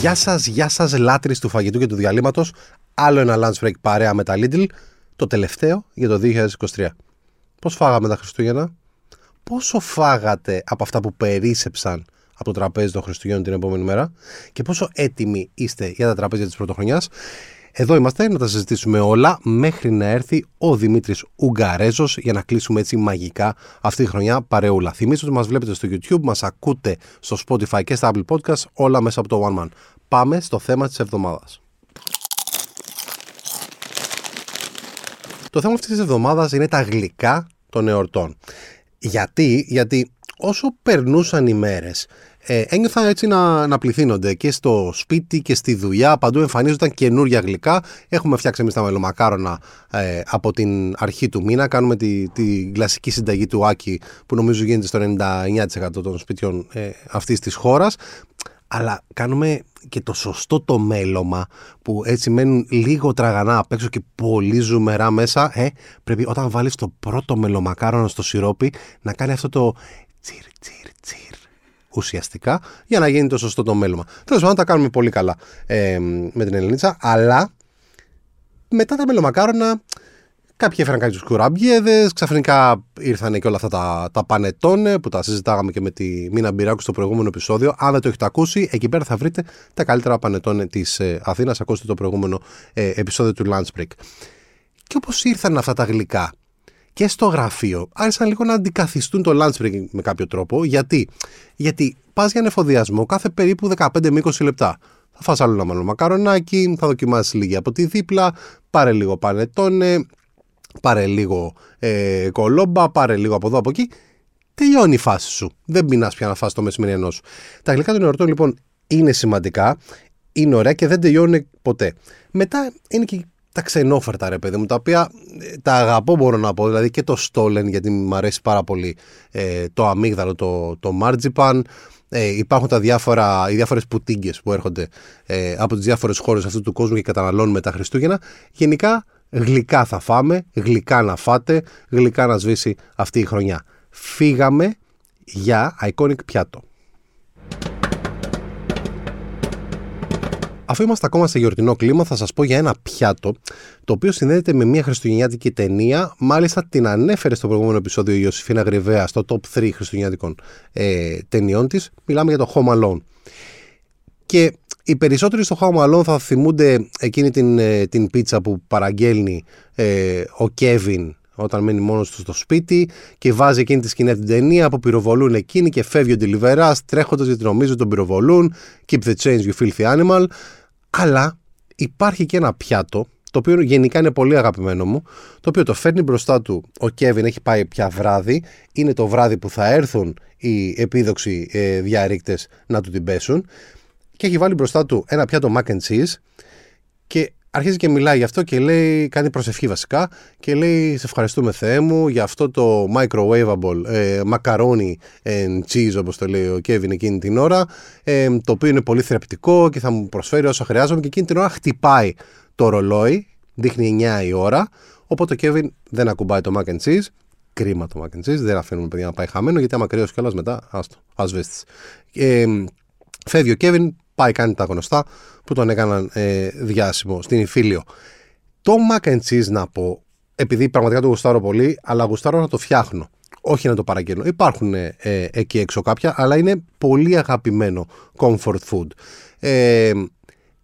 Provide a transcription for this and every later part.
Γεια σας, γεια σας, λάτρε του φαγητού και του διαλύματος. Άλλο ένα lunch break παρέα με τα Lidl. Το τελευταίο για το 2023. Πώς φάγαμε τα Χριστούγεννα, Πόσο φάγατε από αυτά που περίσεψαν από το τραπέζι των Χριστουγέννων την επόμενη μέρα; Και πόσο έτοιμοι είστε για τα τραπέζια της Πρωτοχρονιάς; Εδώ είμαστε να τα συζητήσουμε όλα μέχρι να έρθει ο Δημήτρης Ουγγαρέζος για να κλείσουμε έτσι μαγικά αυτή τη χρονιά παρεούλα. Θυμίζω ότι μας βλέπετε στο YouTube, μας ακούτε στο Spotify και στα Apple Podcast, όλα μέσα από το One Man. Πάμε στο θέμα της εβδομάδας. Το θέμα αυτής της εβδομάδας είναι τα γλυκά των εορτών. Γιατί, γιατί όσο περνούσαν οι μέρες ε, ένιωθα έτσι να, να πληθύνονται και στο σπίτι και στη δουλειά. Παντού εμφανίζονταν καινούργια γλυκά. Έχουμε φτιάξει εμείς τα μελομακάρονα ε, από την αρχή του μήνα. Κάνουμε τη, τη κλασική συνταγή του Άκη που νομίζω γίνεται στο 99% των σπιτιών ε, αυτής της χώρας. Αλλά κάνουμε και το σωστό το μέλωμα που έτσι μένουν λίγο τραγανά απ' έξω και πολύ ζουμερά μέσα. Ε, πρέπει όταν βάλεις το πρώτο μελομακάρονα στο σιρόπι να κάνει αυτό το τσιρ τσιρ τσιρ ουσιαστικά για να γίνει το σωστό το μέλωμα. Τέλος πάντων, τα κάνουμε πολύ καλά ε, με την Ελληνίτσα, αλλά μετά τα μελομακάρονα Κάποιοι έφεραν κάποιους κουραμπιέδες, ξαφνικά ήρθαν και όλα αυτά τα, τα πανετόνε που τα συζητάγαμε και με τη Μίνα Μπυράκου στο προηγούμενο επεισόδιο. Αν δεν το έχετε ακούσει, εκεί πέρα θα βρείτε τα καλύτερα πανετόνε της ε, Αθήνας. Ακούστε το προηγούμενο ε, επεισόδιο του Lunch Break. Και όπως ήρθαν αυτά τα γλυκά και στο γραφείο, άρχισαν λίγο να αντικαθιστούν το lunch break με κάποιο τρόπο. Γιατί, Γιατί πας για ανεφοδιασμό κάθε περίπου 15 με 20 λεπτά. Θα φας άλλο ένα μάλλον μακαρονάκι, θα δοκιμάσεις λίγη από τη δίπλα, πάρε λίγο πανετόνε, πάρε λίγο ε, κολόμπα, πάρε λίγο από εδώ από εκεί. Τελειώνει η φάση σου. Δεν πεινάς πια να φας το μεσημεριανό σου. Τα γλυκά των εορτών λοιπόν είναι σημαντικά, είναι ωραία και δεν τελειώνουν ποτέ. Μετά είναι και τα ξενόφερτα ρε παιδί μου, τα οποία ε, τα αγαπώ μπορώ να πω, δηλαδή και το στόλεν γιατί μου αρέσει πάρα πολύ ε, το αμύγδαλο, το, το marzipan, ε, υπάρχουν τα διάφορα, οι διάφορες πουτίγκες που έρχονται ε, από τις διάφορες χώρες αυτού του κόσμου και καταναλώνουμε τα Χριστούγεννα. Γενικά γλυκά θα φάμε, γλυκά να φάτε, γλυκά να σβήσει αυτή η χρονιά. Φύγαμε για iconic πιάτο. Αφού είμαστε ακόμα σε γιορτινό κλίμα, θα σας πω για ένα πιάτο το οποίο συνδέεται με μια χριστουγεννιάτικη ταινία. Μάλιστα την ανέφερε στο προηγούμενο επεισόδιο η Ιωσήφινα Γρυβαία στο top 3 χριστουγεννιάτικων ε, ταινιών της. Μιλάμε για το Home Alone. Και οι περισσότεροι στο Home Alone θα θυμούνται εκείνη την, ε, την πίτσα που παραγγέλνει ε, ο Κέβιν όταν μένει μόνος του στο σπίτι και βάζει εκείνη τη σκηνή την ταινία που πυροβολούν εκείνη και φεύγει ο Ντιλιβερά τρέχοντας γιατί νομίζει τον πυροβολούν. Keep the change, you filthy animal. Αλλά υπάρχει και ένα πιάτο το οποίο γενικά είναι πολύ αγαπημένο μου, το οποίο το φέρνει μπροστά του ο Κέβιν, έχει πάει πια βράδυ, είναι το βράδυ που θα έρθουν οι επίδοξοι ε, διαρρήκτες να του την πέσουν. Και έχει βάλει μπροστά του ένα πιάτο mac and cheese και αρχίζει και μιλάει γι' αυτό και λέει, κάνει προσευχή βασικά και λέει σε ευχαριστούμε Θεέ μου για αυτό το microwavable ε, macaroni and cheese όπως το λέει ο Kevin εκείνη την ώρα ε, το οποίο είναι πολύ θεραπευτικό και θα μου προσφέρει όσο χρειάζομαι και εκείνη την ώρα χτυπάει το ρολόι, δείχνει 9 η ώρα οπότε ο Kevin δεν ακουμπάει το mac and cheese κρίμα το mac and cheese, δεν αφήνουμε παιδιά να πάει χαμένο γιατί άμα κρύος κιόλας μετά, άστο, ασβέστης. Ε, φεύγει ο Kevin, πάει κάνει τα γνωστά που τον έκαναν ε, διάσημο στην Ιφίλιο. Το mac and cheese να πω, επειδή πραγματικά το γουστάρω πολύ, αλλά γουστάρω να το φτιάχνω. Όχι να το παραγγέλνω. Υπάρχουν ε, εκεί έξω κάποια, αλλά είναι πολύ αγαπημένο comfort food. Ε,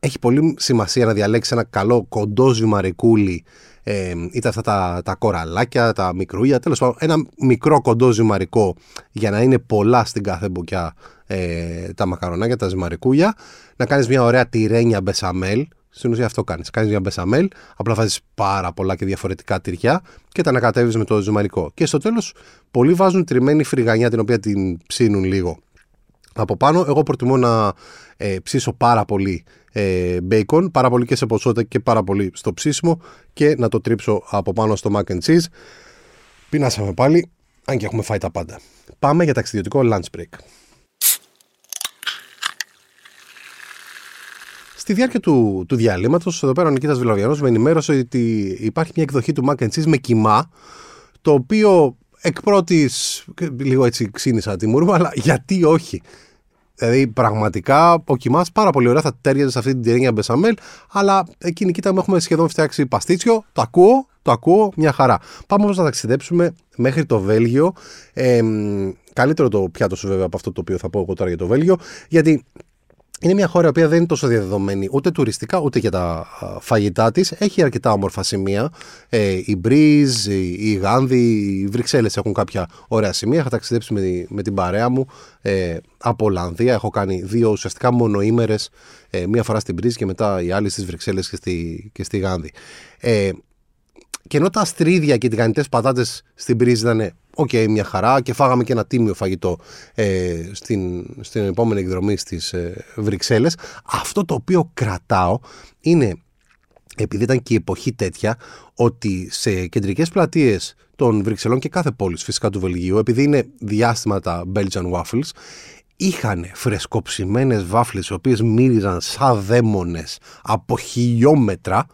έχει πολύ σημασία να διαλέξεις ένα καλό κοντό ζυμαρικούλι, ε, είτε αυτά τα, τα κοραλάκια, τα μικρούλια, τέλος πάντων ένα μικρό κοντό ζυμαρικό για να είναι πολλά στην κάθε μπουκιά ε, τα μακαρονάκια, τα ζυμαρικούλια, να κάνεις μια ωραία τυρένια μπεσαμέλ. Στην ουσία αυτό κάνεις. Κάνεις μια μπεσαμέλ, απλά βάζεις πάρα πολλά και διαφορετικά τυριά και τα ανακατεύεις με το ζυμαρικό. Και στο τέλος, πολλοί βάζουν τριμμένη φρυγανιά την οποία την ψήνουν λίγο από πάνω. Εγώ προτιμώ να ε, ψήσω πάρα πολύ ε, bacon, πάρα πολύ και σε ποσότητα και πάρα πολύ στο ψήσιμο και να το τρίψω από πάνω στο mac and cheese. Πεινάσαμε πάλι, αν και έχουμε φάει τα πάντα. Πάμε για ταξιδιωτικό lunch break. Στη διάρκεια του, του διαλύματος, εδώ πέρα ο Νικήτας Βιλαβιανός με ενημέρωσε ότι υπάρχει μια εκδοχή του Mac and Cheese με κοιμά, το οποίο εκ πρώτης. λίγο έτσι ξύνησα τη μούρμα, αλλά γιατί όχι. Δηλαδή, πραγματικά ο κοιμά πάρα πολύ ωραία θα τέριαζε σε αυτή την τυρίνια μπεσαμέλ, αλλά εκείνη κοίτα έχουμε σχεδόν φτιάξει παστίτσιο. Το ακούω, το ακούω, μια χαρά. Πάμε όμως να ταξιδέψουμε μέχρι το Βέλγιο. Ε, καλύτερο το πιάτο σου βέβαια από αυτό το οποίο θα πω εγώ τώρα για το Βέλγιο, γιατί είναι μια χώρα που δεν είναι τόσο διαδεδομένη ούτε τουριστικά ούτε για τα φαγητά της. Έχει αρκετά όμορφα σημεία. Ε, η Μπρίζ, η, Γάνδη, οι Βρυξέλλες έχουν κάποια ωραία σημεία. Είχα ταξιδέψει με, με την παρέα μου ε, από Ολλανδία. Έχω κάνει δύο ουσιαστικά μονοήμερες. Ε, μία φορά στην Μπρίζ και μετά η άλλη στις Βρυξέλλες και στη, και στη Γάνδη. Ε, και ενώ τα στρείδια και οι τηγανιτές πατάτες στην Μπριζ ήταν OK, okay, μια χαρά και φάγαμε και ένα τίμιο φαγητό ε, στην, στην επόμενη εκδρομή στις ε, Βρυξέλλες. Αυτό το οποίο κρατάω είναι, επειδή ήταν και η εποχή τέτοια, ότι σε κεντρικές πλατείες των Βρυξελλών και κάθε πόλης φυσικά του Βελγίου, επειδή είναι διάστημα τα Belgian Waffles, είχαν φρεσκοψημένες βάφλες οι οποίες μύριζαν σαν δαίμονες από χιλιόμετρα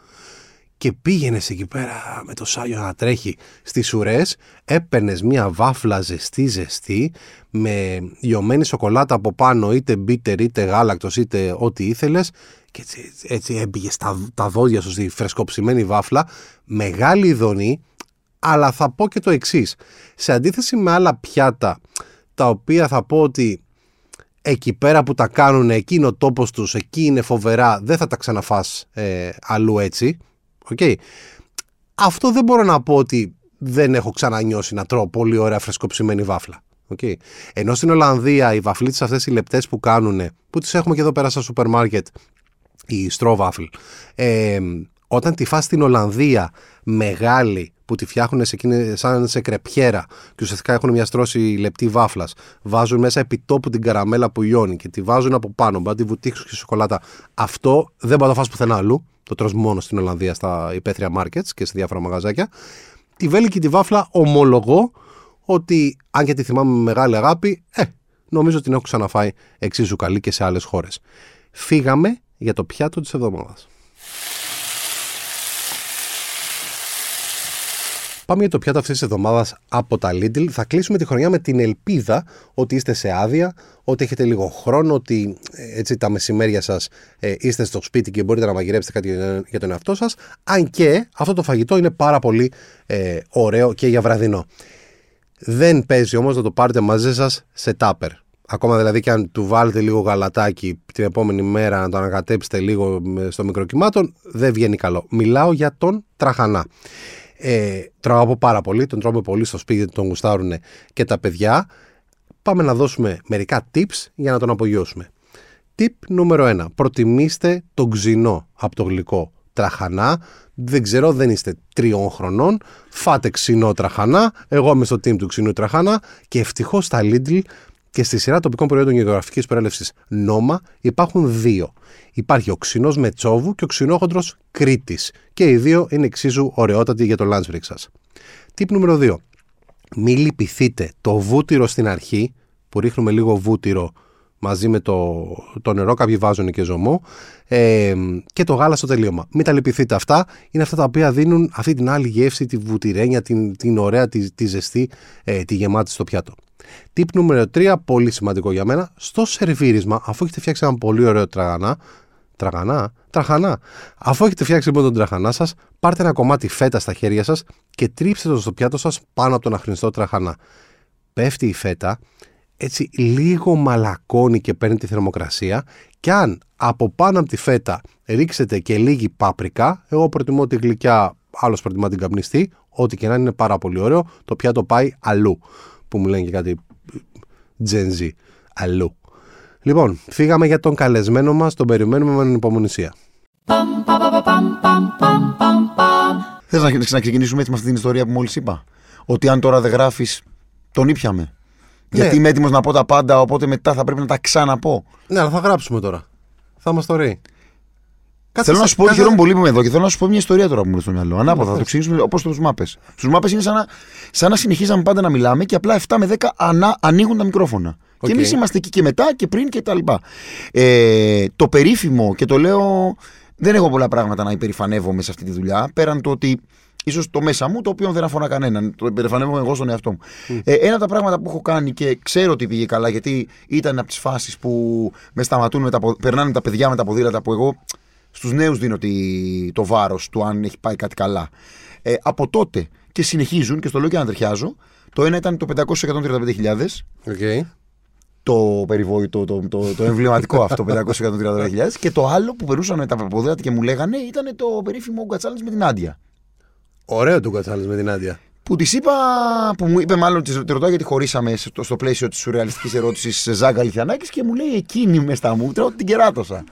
και πήγαινες εκεί πέρα με το σάλιο να τρέχει στις ουρές, έπαιρνες μια βάφλα ζεστή ζεστή με λιωμένη σοκολάτα από πάνω είτε μπίτερ είτε γάλακτος είτε ό,τι ήθελες και έτσι, έτσι έμπηγες στα, τα δόντια σου στη φρεσκοψημένη βάφλα, μεγάλη ειδονή, αλλά θα πω και το εξής. Σε αντίθεση με άλλα πιάτα τα οποία θα πω ότι εκεί πέρα που τα κάνουν, εκεί είναι ο τόπος τους, εκεί είναι φοβερά, δεν θα τα ξαναφάς ε, αλλού έτσι. Okay. Αυτό δεν μπορώ να πω ότι δεν έχω ξανανιώσει να τρώω πολύ ωραία φρεσκοψημένη βάφλα. Okay. Ενώ στην Ολλανδία οι βαφλίτσε αυτές οι λεπτές που κάνουν, που τις έχουμε και εδώ πέρα στα σούπερ μάρκετ, η στρόβαφλ, ε, όταν τη φας στην Ολλανδία μεγάλη που τη φτιάχνουν σε εκείνη, σαν σε κρεπιέρα και ουσιαστικά έχουν μια στρώση λεπτή βάφλας, βάζουν μέσα επιτόπου την καραμέλα που λιώνει και τη βάζουν από πάνω, μπορεί να τη βουτήξουν και σοκολάτα. Αυτό δεν μπορεί να το φας πουθενά αλλού. Το τρως μόνο στην Ολλανδία στα υπαίθρια markets και σε διάφορα μαγαζάκια. Τη βέλη τη βάφλα ομολογώ ότι αν και τη θυμάμαι με μεγάλη αγάπη, ε, νομίζω ότι την έχω ξαναφάει εξίσου καλή και σε άλλες χώρες. Φύγαμε για το πιάτο της εβδομάδας. Πάμε για το πιάτο αυτής της εβδομάδας από τα Lidl. Θα κλείσουμε τη χρονιά με την ελπίδα ότι είστε σε άδεια, ότι έχετε λίγο χρόνο, ότι ε, έτσι τα μεσημέρια σας ε, είστε στο σπίτι και μπορείτε να μαγειρέψετε κάτι για τον εαυτό σας. Αν και αυτό το φαγητό είναι πάρα πολύ ε, ωραίο και για βραδινό. Δεν παίζει όμως να το πάρετε μαζί σας σε τάπερ. Ακόμα δηλαδή και αν του βάλετε λίγο γαλατάκι την επόμενη μέρα να το ανακατέψετε λίγο στο μικροκυμάτων, δεν βγαίνει καλό. Μιλάω για τον τραχανά. Ε, από πάρα πολύ, τον τρώμε πολύ στο σπίτι, τον γουστάρουν και τα παιδιά. Πάμε να δώσουμε μερικά tips για να τον απογειώσουμε. Tip νούμερο 1. Προτιμήστε τον ξινό από το γλυκό τραχανά. Δεν ξέρω, δεν είστε τριών χρονών. Φάτε ξινό τραχανά. Εγώ είμαι στο team του ξινού τραχανά και ευτυχώς στα Lidl και στη σειρά τοπικών προϊόντων γεωγραφικής προέλευσης Νόμα υπάρχουν δύο. Υπάρχει ο ξινός Μετσόβου και ο ξινόχοντρος Κρήτης. Και οι δύο είναι εξίσου ωραιότατοι για το lunch break σας. Τύπ νούμερο 2. Μην λυπηθείτε το βούτυρο στην αρχή, που ρίχνουμε λίγο βούτυρο μαζί με το, το νερό, κάποιοι βάζουν και ζωμό, ε, και το γάλα στο τελείωμα. Μην τα λυπηθείτε αυτά, είναι αυτά τα οποία δίνουν αυτή την άλλη γεύση, τη βουτυρένια, την, την ωραία, τη, τη ζεστή, ε, τη γεμάτη στο πιάτο. Τύπ νούμερο 3, πολύ σημαντικό για μένα, στο σερβίρισμα, αφού έχετε φτιάξει ένα πολύ ωραίο τραγανά, τραγανά, τραχανά. Αφού έχετε φτιάξει λοιπόν τον τραχανά σας, πάρτε ένα κομμάτι φέτα στα χέρια σας και τρίψτε το στο πιάτο σας πάνω από τον αχρηστό τραχανά. Πέφτει η φέτα, έτσι λίγο μαλακώνει και παίρνει τη θερμοκρασία και αν από πάνω από τη φέτα ρίξετε και λίγη πάπρικα, εγώ προτιμώ τη γλυκιά, άλλος προτιμά την καπνιστή, ό,τι και να είναι πάρα πολύ ωραίο, το πιάτο πάει αλλού που μου λένε και κάτι Gen Z αλλού. Λοιπόν, φύγαμε για τον καλεσμένο μας, τον περιμένουμε με ανυπομονησία. Θες να, να ξεκινήσουμε έτσι με αυτή την ιστορία που μόλις είπα; Ότι αν τώρα δεν γράφεις, τον ήπιαμε. Ναι. Γιατί είμαι έτοιμος να πω τα πάντα, οπότε μετά θα πρέπει να τα ξαναπώ. Ναι, αλλά θα γράψουμε τώρα. Θα μας το ρέει. Θέλω να σου πω ότι χαίρομαι πολύ που είμαι εδώ και θέλω να σου πω μια ιστορία τώρα που μου στο μυαλό. Ανάποδα, θα το ξεκινήσουμε όπως στους μάπες. Στους μάπες είναι σαν να, σαν να συνεχίζαμε πάντα να μιλάμε και απλά 7 με 10 ανα, ανοίγουν τα μικρόφωνα. Okay. Και εμείς είμαστε εκεί και μετά και πριν και τα λοιπά. Ε, το περίφημο και το λέω. Δεν έχω πολλά πράγματα να υπερηφανεύομαι σε αυτή τη δουλειά. Πέραν το ότι ίσως το μέσα μου, το οποίο δεν αφορά κανέναν. Το υπερεφανεύομαι εγώ στον εαυτό μου. Ε, ένα από τα πράγματα που έχω κάνει και ξέρω ότι πήγε καλά, γιατί ήταν από τις φάσεις που με σταματούν, με τα, περνάνε τα παιδιά με τα ποδήλατα που εγώ στους νέους δίνω το βάρος του αν έχει πάει κάτι καλά. Ε, από τότε και συνεχίζουν και στο λέω και να τριχιάζω. Το ένα ήταν το 535.000. Okay. Το περιβόητο, το, το, το, το εμβληματικό αυτό 535.000. και το άλλο που περούσαν τα ποδήλατα και μου λέγανε ήταν το περίφημο Γκατσάλη με την Άντια. Ωραίο το Γκατσάλη με την Άντια. Που της είπα, που μου είπε μάλλον, της ρωτάω γιατί χωρίσαμε στο, στο πλαίσιο της σουρεαλιστικής ερώτησης Ζάγκα Λιθιανάκη και μου λέει εκείνη μες στα μούτρα ότι την κεράτωσα.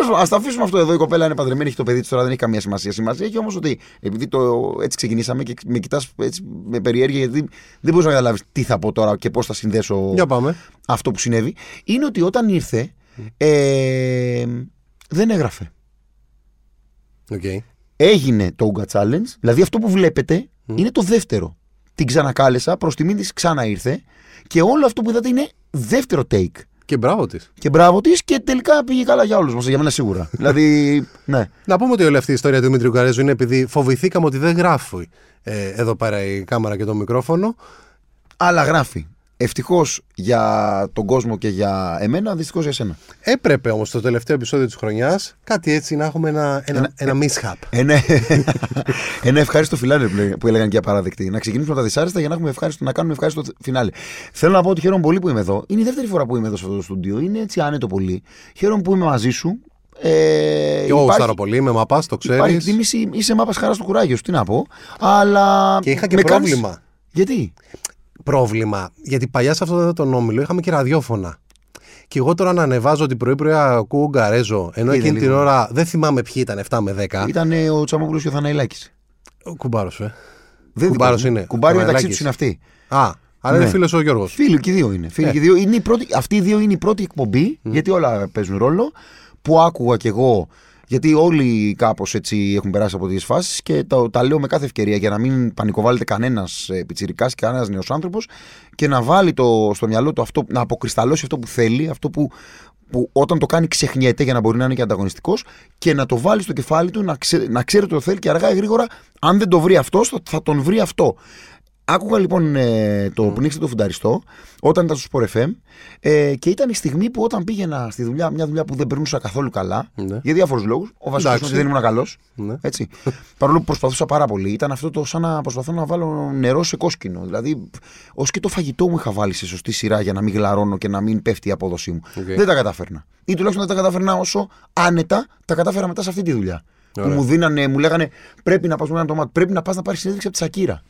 Α τα αφήσουμε αυτό εδώ. Η κοπέλα είναι παντρεμένη, έχει το παιδί της τώρα, δεν έχει καμία σημασία. Σημασία έχει όμως ότι επειδή το, έτσι ξεκινήσαμε και με κοιτάς με περιέργεια, γιατί δεν μπορείς να καταλάβεις τι θα πω τώρα και πώς θα συνδέσω αυτό που συνέβη. Είναι ότι όταν ήρθε, ε, δεν έγραφε. Okay. Έγινε το Uga Challenge, δηλαδή αυτό που βλέπετε είναι το δεύτερο. Την ξανακάλεσα, προς τιμή της ξανά ήρθε και όλο αυτό που είδατε είναι δεύτερο take. Και μπράβο της. Και μπράβο της και τελικά πήγε καλά για όλους μας. Για μένα σίγουρα. δηλαδή, ναι. Να πούμε ότι όλη αυτή η ιστορία του Δημήτριου Καρέζου είναι επειδή φοβηθήκαμε ότι δεν γράφει ε, εδώ πέρα η κάμερα και το μικρόφωνο. Αλλά γράφει. Ευτυχώς για τον κόσμο και για εμένα, δυστυχώς για σένα. Έπρεπε όμως το τελευταίο επεισόδιο της χρονιάς κάτι έτσι να έχουμε ένα, ένα, ένα, ένα mishap. Ένα, ένα ευχάριστο φινάλε που έλεγαν και απαραδεκτοί. Να ξεκινήσουμε τα δυσάρεστα για να, έχουμε ευχάριστο, να κάνουμε ευχάριστο φινάλε. Θέλω να πω ότι χαίρομαι πολύ που είμαι εδώ. Είναι η δεύτερη φορά που είμαι εδώ σε αυτό το στούντιο. Είναι έτσι άνετο πολύ. Χαίρομαι που είμαι μαζί σου. Ε, και εγώ γουστάρω πολύ, με μαπάς, το ξέρεις. Υπάρχει εκτίμηση, είσαι μάπα χαράς στο κουράγιο τι να πω. Αλλά. Και είχα και πρόβλημα. Κάνεις... Γιατί; Πρόβλημα. Γιατί παλιά σε αυτό τον όμιλο είχαμε και ραδιόφωνα. Και εγώ τώρα να ανεβάζω την πρωί-πρωί ακούω Γκαρέζο, ενώ εκείνη την ώρα δεν θυμάμαι ποιοι ήταν 7 με 10. Ήταν ο Τσαμόπουλος και ο Θαναϊλάκη. Ο κουμπάρος, ε. Δεν κουμπάρος είναι. Κουμπάρι μεταξύ τους είναι αυτοί. Α, αλλά ναι. είναι φίλος ο Γιώργος. Φίλοι και οι δύο είναι. Φίλοι ε. και δύο. Είναι η πρώτη, αυτοί οι δύο είναι η πρώτη εκπομπή, mm. γιατί όλα παίζουν ρόλο, που άκουγα κι εγώ γιατί όλοι κάπως έτσι έχουν περάσει από τις φάσεις και το, τα λέω με κάθε ευκαιρία για να μην πανικοβάλλεται κανένας ε, πιτσυρικά και κανένας νέος άνθρωπος και να βάλει το, στο μυαλό του αυτό, να αποκρισταλώσει αυτό που θέλει, αυτό που, που όταν το κάνει ξεχνιέται για να μπορεί να είναι και ανταγωνιστικός και να το βάλει στο κεφάλι του να, ξέ, να ξέρει ότι το θέλει και αργά ή γρήγορα, αν δεν το βρει αυτός, θα τον βρει αυτό. Άκουγα λοιπόν ε, το mm. πνίξτε το φουνταριστό όταν ήταν στο Sport FM ε, και ήταν η στιγμή που όταν πήγαινα στη δουλειά, μια δουλειά που δεν περνούσα καθόλου καλά ναι. για διάφορους λόγους. Ο βασικό ότι δεν ήμουν καλός. Ναι. Έτσι. Παρόλο που προσπαθούσα πάρα πολύ, ήταν αυτό το σαν να προσπαθώ να βάλω νερό σε κόσκινο. Δηλαδή, ως και το φαγητό μου είχα βάλει σε σωστή σειρά για να μην γλαρώνω και να μην πέφτει η απόδοσή μου. Okay. Δεν τα κατάφερνα. Ή τουλάχιστον δεν τα κατάφερνα όσο άνετα τα κατάφερα μετά σε αυτή τη δουλειά. Που μου δίνανε, μου λέγανε πρέπει να πας με ένα τομάτι, πρέπει να πας να πάρεις συνέντευξη από τη Σακύρα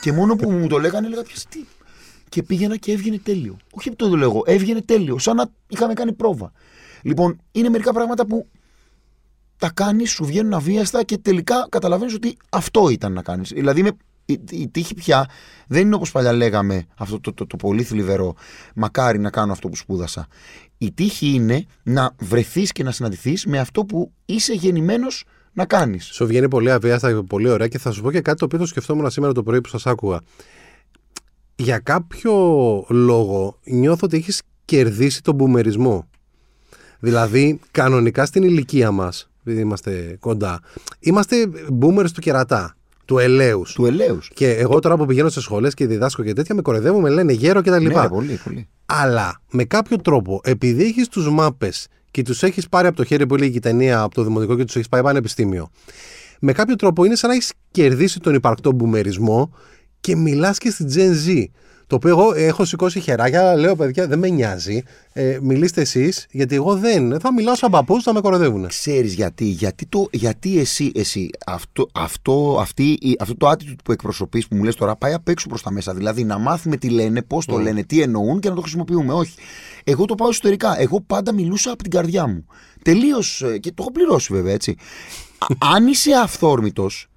και μόνο που μου το λέγανε, έλεγα πια τι. Και πήγαινα και έβγαινε τέλειο. Όχι που το λέω εγώ, έβγαινε τέλειο. Σαν να είχαμε κάνει πρόβα. Λοιπόν, είναι μερικά πράγματα που τα κάνεις, σου βγαίνουν αβίαστα και τελικά καταλαβαίνεις ότι αυτό ήταν να κάνεις. Δηλαδή, με, η, η, τύχη πια δεν είναι όπως παλιά λέγαμε αυτό το, το, το, πολύ θλιβερό. Μακάρι να κάνω αυτό που σπούδασα. Η τύχη είναι να βρεθείς και να συναντηθείς με αυτό που είσαι γεννημένος να κάνεις. Σου βγαίνει πολύ αβίαστα και πολύ ωραία και θα σου πω και κάτι το οποίο το σκεφτόμουν σήμερα το πρωί που σας άκουγα. Για κάποιο λόγο νιώθω ότι έχεις κερδίσει τον μπουμερισμό. Δηλαδή, κανονικά στην ηλικία μας, επειδή είμαστε κοντά, είμαστε boomers του κερατά. Του ελαίου. Του ελαίου. Και εγώ τώρα που πηγαίνω σε σχολές και διδάσκω και τέτοια, με κοροϊδεύουν, με λένε γέρο κτλ. Ναι, πολύ, πολύ. Αλλά με κάποιο τρόπο, επειδή έχεις τους μάπες και τους έχεις πάρει από το χέρι που έλεγε η ταινία από το δημοτικό και τους έχεις πάει πανεπιστήμιο. Με κάποιο τρόπο είναι σαν να έχεις κερδίσει τον υπαρκτό μπουμερισμό και μιλάς και στην Gen Z. Το οποίο εγώ έχω σηκώσει χεράκια, λέω παιδιά, δεν με νοιάζει. Ε, μιλήστε εσείς, γιατί εγώ δεν. Θα μιλάω σαν παππούς, θα με κοροδεύουν. Ξέρεις γιατί, γιατί, το, γιατί εσύ, εσύ αυτό, αυτό, αυτή, αυτό το attitude που εκπροσωπείς, που μου λες τώρα, πάει απ' έξω προς τα μέσα. Δηλαδή να μάθουμε τι λένε, πώς το mm. λένε, τι εννοούν και να το χρησιμοποιούμε. Όχι. Εγώ το πάω εσωτερικά. Εγώ πάντα μιλούσα από την καρδιά μου. Τελείως. Ε, και το έχω πληρώσει βέβαια έτσι. Αν είσαι αυθόρμητος,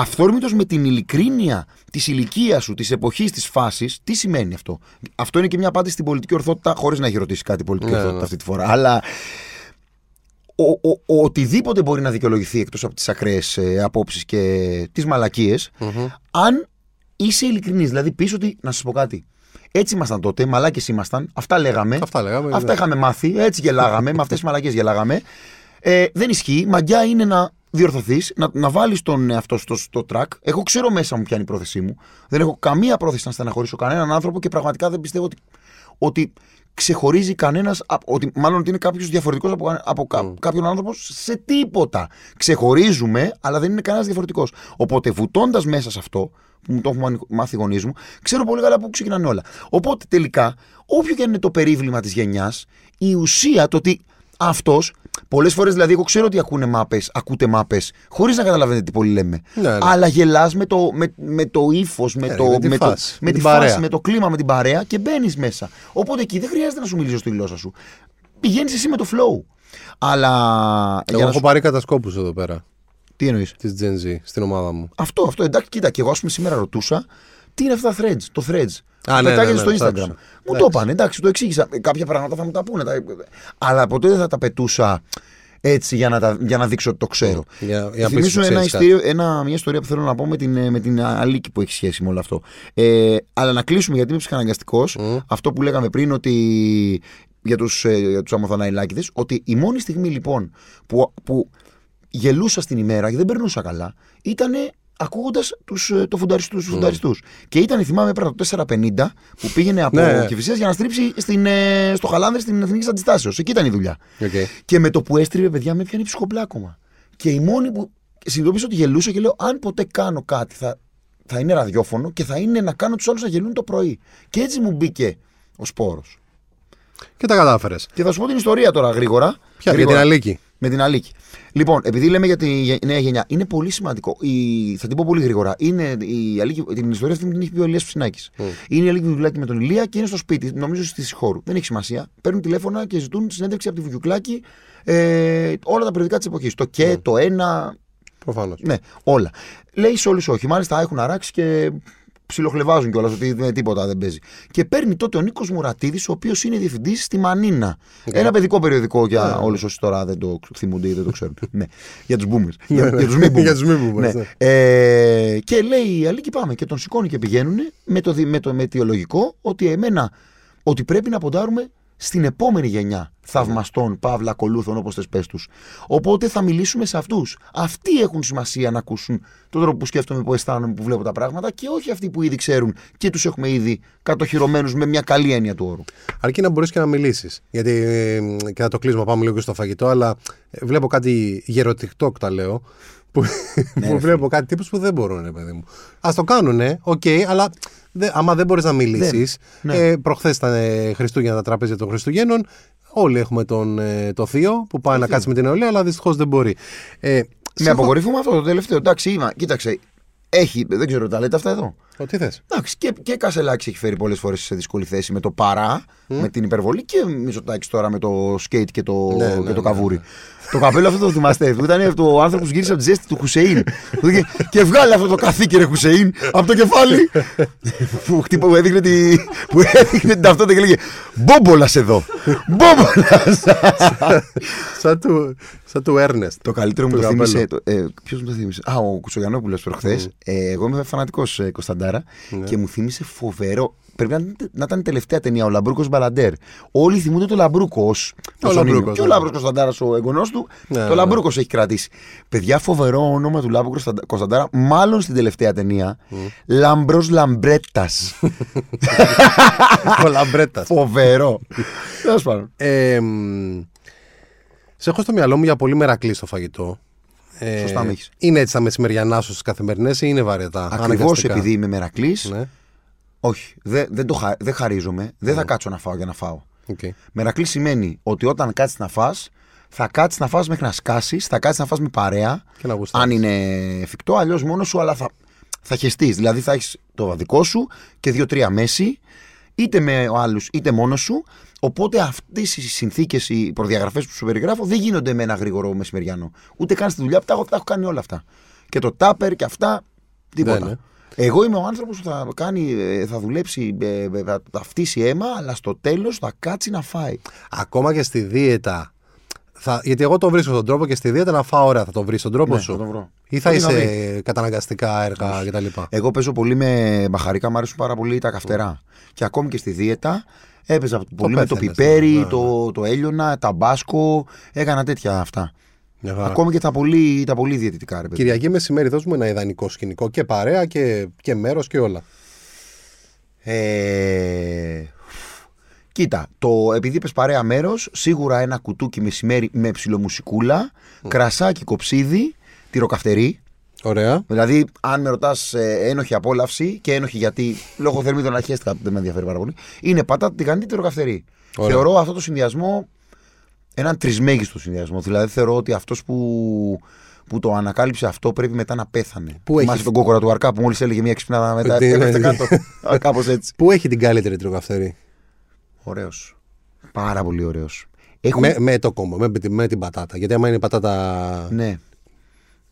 αυθόρμητος με την ειλικρίνεια της ηλικίας σου, της εποχής, της φάσης, τι σημαίνει αυτό; Αυτό είναι και μια απάντηση στην πολιτική ορθότητα, χωρίς να έχει ρωτήσει κάτι πολιτική ναι, ορθότητα ναι. αυτή τη φορά. Αλλά ο, ο, ο, οτιδήποτε μπορεί να δικαιολογηθεί εκτός από τις ακραίες ε, απόψεις και τις μαλακίες, αν είσαι ειλικρινής. Δηλαδή, πεις ότι, να σας πω κάτι, έτσι ήμασταν τότε, μαλάκες ήμασταν. Αυτά λέγαμε. Αυτά, λέγαμε, αυτά είχαμε μάθει. Έτσι γελάγαμε. με αυτές τις μαλακέ γελάγαμε. Ε, δεν ισχύει. Μαγκιά είναι να διορθωθείς, να, να βάλεις τον εαυτό στο, στο track. Εγώ ξέρω μέσα μου ποια είναι η πρόθεσή μου. Δεν έχω καμία πρόθεση να στεναχωρήσω κανέναν άνθρωπο και πραγματικά δεν πιστεύω ότι, ότι ξεχωρίζει κανένας, ότι μάλλον ότι είναι κάποιος διαφορετικός από, από mm. κάποιον άνθρωπο σε τίποτα. Ξεχωρίζουμε, αλλά δεν είναι κανένας διαφορετικός. Οπότε βουτώντας μέσα σε αυτό, που μου το έχουν μάθει οι γονείς μου, ξέρω πολύ καλά πού ξεκινάνε όλα. Οπότε τελικά, όποιο και είναι το περίβλημα της γενιάς, η ουσία το ότι αυτός Πολλές φορές δηλαδή, εγώ ξέρω ότι ακούνε μάπες, ακούτε μάπες, χωρίς να καταλαβαίνετε τι πολύ λέμε. Ναι, ναι. Αλλά γελάς με το, με, με το ύφος, με, ε, το, με, με, το, με τη φάση, με το κλίμα, με την παρέα και μπαίνεις μέσα. Οπότε εκεί δεν χρειάζεται να σου μιλήσω στη γλώσσα σου. Πηγαίνεις εσύ με το flow. Αλλά. Εγώ έχω σου... πάρει κατασκόπους εδώ πέρα. Τι εννοείς; Της Gen Z στην ομάδα μου. Αυτό, αυτό. Εντάξει, κοίτα, και εγώ ας πούμε σήμερα ρωτούσα τι είναι αυτά τα threads, το threads. Α, ναι, ναι, ναι, στο Instagram. Μου το είπαν, εντάξει, το εξήγησα. Κάποια πράγματα θα μου τα πούνε. Αλλά ποτέ δεν θα τα πετούσα έτσι για να, τα, για να δείξω ότι το ξέρω. Για, για Θυμίσω ένα ιστήριο, ένα, μια ιστορία που θέλω να πω με την, με την Αλίκη που έχει σχέση με όλο αυτό. Ε, αλλά να κλείσουμε γιατί είμαι ψυχαναγκαστικός. Mm. Αυτό που λέγαμε πριν ότι για τους, ε, για τους ότι η μόνη στιγμή λοιπόν που, που γελούσα στην ημέρα και δεν περνούσα καλά ήταν ακούγοντας ε, το φουνταριστού. φουνταριστούς. Και ήταν, θυμάμαι, πέρα το 450 που πήγαινε από ναι. Κεφυσία για να στρίψει στην, ε, στο Χαλάνδρες στην Εθνική Αντιστάσεως. Εκεί ήταν η δουλειά. Okay. Και με το που έστριβε, παιδιά, με πιάνει ψυχοπλάκωμα. Και η μόνη που συνειδητοποίησα ότι γελούσα και λέω: Αν ποτέ κάνω κάτι, θα, θα είναι ραδιόφωνο και θα είναι να κάνω τους άλλους να γελούν το πρωί. Και έτσι μου μπήκε ο σπόρος. Και τα κατάφερες. Και θα σου πω την ιστορία τώρα γρήγορα. Ποια, για την Αλίκη. Με την Αλίκη. Λοιπόν, επειδή λέμε για τη νέα γενιά, είναι πολύ σημαντικό. Η, θα την πω πολύ γρήγορα. Είναι η Αλίκη, την ιστορία αυτή την έχει πει ο Ηλίας Ψινάκη. Mm. Είναι η Αλίκη Βουκιουκλάκη με τον Ηλία και είναι στο σπίτι, νομίζω στη Σιχώρου. Δεν έχει σημασία. Παίρνουν τηλέφωνα και ζητούν συνέντευξη από τη Βουκιουκλάκη ε, όλα τα περιοδικά της εποχής. Το ΚΕ, mm. το ένα. Προφανώς. Ναι, όλα. Λέει σε όλους όχι. Μάλιστα έχουν αράξει και ψιλοχλεβάζουν κιόλας ότι δεν τίποτα δεν παίζει. Και παίρνει τότε ο Νίκος Μουρατίδης, ο οποίος είναι διευθυντής στη Μανίνα. Ένα παιδικό περιοδικό για yeah. όλους όσοι τώρα δεν το θυμούνται ή δεν το ξέρουν. ναι. Για τους boomers. για, για τους μη boomers. ναι. ναι. Ε, και λέει, Αλίκη πάμε. Και τον σηκώνει και πηγαίνουν με το, με το με αιτιολογικό ότι εμένα ότι πρέπει να ποντάρουμε στην επόμενη γενιά θαυμαστών, παύλα, ακολούθων, όπως θες πες τους. Οπότε θα μιλήσουμε σε αυτούς. Αυτοί έχουν σημασία να ακούσουν τον τρόπο που σκέφτομαι, που αισθάνομαι, που βλέπω τα πράγματα και όχι αυτοί που ήδη ξέρουν και τους έχουμε ήδη κατοχυρωμένους με μια καλή έννοια του όρου. Αρκεί να μπορείς και να μιλήσεις. Γιατί ε, και θα το κλείσουμε, πάμε λίγο στο φαγητό, αλλά ε, βλέπω κάτι γερο TikTok τα λέω. Που, ναι, που βλέπω κάτι τύπους που δεν μπορούν, παιδί μου. Ας το κάνουν, OK, okay, αλλά Δε, άμα δεν μπορείς να μιλήσεις. Ναι. Ε, Προχθές ήταν ε, Χριστούγεννα τα τραπέζια των Χριστουγέννων. Όλοι έχουμε τον ε, το Θείο που πάει να κάτσει με την νεολαία, αλλά δυστυχώς δεν μπορεί. Ε, με αποκορύφωμα αυτό το τελευταίο. Εντάξει, είμαι, κοίταξε. Έχει, δεν ξέρω, τα λέτε αυτά εδώ. Ο, τι θες; Εντάξει, και, και Κασελάκης έχει φέρει πολλές φορές σε δύσκολη θέση με το παρά, με την υπερβολή και Μισοτάκη τώρα με το σκέιτ και το, ναι, ναι, και το ναι, καβούρι. Το καπέλο αυτό το θυμάστε. Που ήταν ο άνθρωπος που γύρισε από τη ζέστη του Χουσεϊν. και βγάλει αυτό το καθήκη ρε Χουσεϊν από το κεφάλι. που, που έδειχνε, τη, που έδειχνε την ταυτότητα και λέγε Μπόμπολας εδώ. Μπόμπολας. σαν του, σαν του Έρνεστ. Το καλύτερο μου το θύμισε. Ε, Ποιος μου το θύμισε; Α, ο Κουσογιανόπουλο προχθές. Ε, εγώ είμαι φανατικός ε, Κωνσταντάρα ναι. και μου θύμισε φοβερό πρέπει να, να ήταν η τελευταία ταινία, ο Λαμπρούκος Μπαλαντέρ. Όλοι θυμούνται το Λαμπρούκο ως. Ο Λαμπρούκος. Και ο ναι. Λάμπρο Κωνσταντάρας, ο εγγονός του, ναι, το ναι. Λαμπρούκος έχει κρατήσει. Παιδιά, φοβερό όνομα του Λάμπρου Κωνσταντάρα, μάλλον στην τελευταία ταινία. Mm. Λαμπρός Λαμπρέτας. ο Λαμπρέτας. Φοβερό. Τέλος πάντων. Σε έχω στο μυαλό μου για πολύ μερακλή στο φαγητό. Ε, Σωστά με Είναι έτσι τα μεσημεριανά σου στις καθημερινές ή είναι βαρετά. Ακριβώς επειδή είμαι μερακλής, ναι. Όχι, δεν, δεν, το, δεν χαρίζομαι. Δεν θα ναι. κάτσω να φάω για να φάω. Okay. Μερακλής σημαίνει ότι όταν κάτσεις να φας, θα κάτσεις να φας μέχρι να σκάσεις, θα κάτσεις να φας με παρέα. αν είναι εφικτό, αλλιώς μόνο σου, αλλά θα, θα χεστείς. Δηλαδή θα έχεις το δικό σου και δύο-τρία μέση, είτε με άλλους είτε μόνος σου. Οπότε αυτές οι συνθήκες, οι προδιαγραφές που σου περιγράφω δεν γίνονται με ένα γρήγορο μεσημεριανό. Ούτε καν στη δουλειά που τα έχω, τα έχω κάνει όλα αυτά. Και το τάπερ και αυτά. Τίποτα. Ναι, ναι. Εγώ είμαι ο άνθρωπος που θα, κάνει, ε, θα δουλέψει, ε, ε, θα, θα φτύσει αίμα, αλλά στο τέλος θα κάτσει να φάει. Ακόμα και στη δίαιτα. Θα, γιατί εγώ το βρίσκω στον τρόπο και στη δίαιτα να φάω ωραία. Θα το βρεις στον τρόπο ναι, σου. Θα το βρω. Ή θα είσαι καταναγκαστικά έργα κτλ. Εγώ παίζω πολύ με μπαχαρίκα, μου αρέσουν πάρα πολύ τα καυτερά. Και ακόμη και στη δίαιτα έπαιζα πολύ με το πιπέρι, ναι, ναι. το, το έλιωνα, τα μπάσκο. Έκανα τέτοια αυτά. Ακόμη και τα πολύ, τα πολύ διαιτητικά, ρε παιδί. Κυριακή μεσημέρι, δώσουμε ένα ιδανικό σκηνικό και παρέα και, και μέρος και όλα. Ε, κοίτα, το, επειδή είπες παρέα μέρος, σίγουρα ένα κουτούκι μεσημέρι με ψιλομουσικούλα, κρασάκι κοψίδι, τυροκαυτερή. Ωραία. Δηλαδή, αν με ρωτάς ε, ένοχη απόλαυση και ένοχη γιατί λόγω θερμίδων αρχέστηκα δεν με ενδιαφέρει πάρα πολύ, είναι πατάτα τηγανή τυροκαυτερή. Ωραία. Θεωρώ αυτό το συνδυασμό έναν τρισμέγιστο συνδυασμό. Δηλαδή, θεωρώ ότι αυτός που, που το ανακάλυψε αυτό πρέπει μετά να πέθανε. Πού Θυμάσαι έχει- τον κόκορα του Αρκά που μόλις έλεγε μια ξυπνάδα μετά. Τι, ναι, έπεφτε ναι. κάτω. Κάπως έτσι. Πού έχει την καλύτερη τροκαυτερή. Ωραίος. Πάρα πολύ ωραίος. Έχουν... Με, με το κόμπο, με, τη- με την πατάτα. Γιατί άμα είναι η πατάτα Ναι.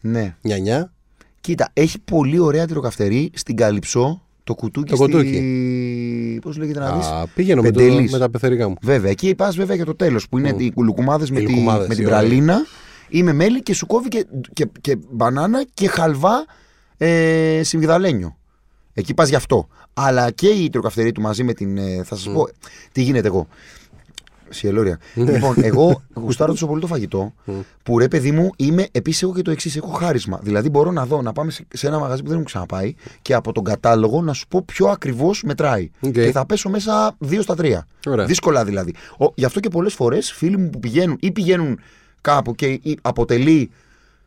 Ναι. νιανιά, Κοίτα, έχει πολύ ωραία τυροκαυτερή στην Καλυψό το κουτούκι. Το κουτούκι. Πώς λέγεται να δεις; α, πήγαινε με, το, Πεντέλης. με τα πεθερικά μου. Βέβαια, εκεί πας βέβαια για το τέλος που είναι Μμ. οι κουλουκουμάδες με, Οι τη, λουκουμάδες, με την οι ωραίοι. πραλίνα ή με μέλι και σου κόβει και, και, και μπανάνα και χαλβά ε, σιμιγδαλένιο. Εκεί πας γι' αυτό. Αλλά και η τυροκαυτερή του μαζί με την. ε, θα σας πω τι γίνεται εγώ. Σιελόρια. λοιπόν, εγώ γουστάρω τόσο πολύ το φαγητό που ρε παιδί μου είμαι επίσης έχω και το εξής. Έχω χάρισμα. Δηλαδή μπορώ να δω να πάμε σε, σε ένα μαγαζί που δεν έχω ξαναπάει και από τον κατάλογο να σου πω ποιο ακριβώς μετράει. Οκ. Και θα πέσω μέσα 2 στα 3. Ωραία. Δύσκολα δηλαδή. Ο, γι' αυτό και πολλές φορές φίλοι μου που πηγαίνουν ή πηγαίνουν κάπου και ή αποτελεί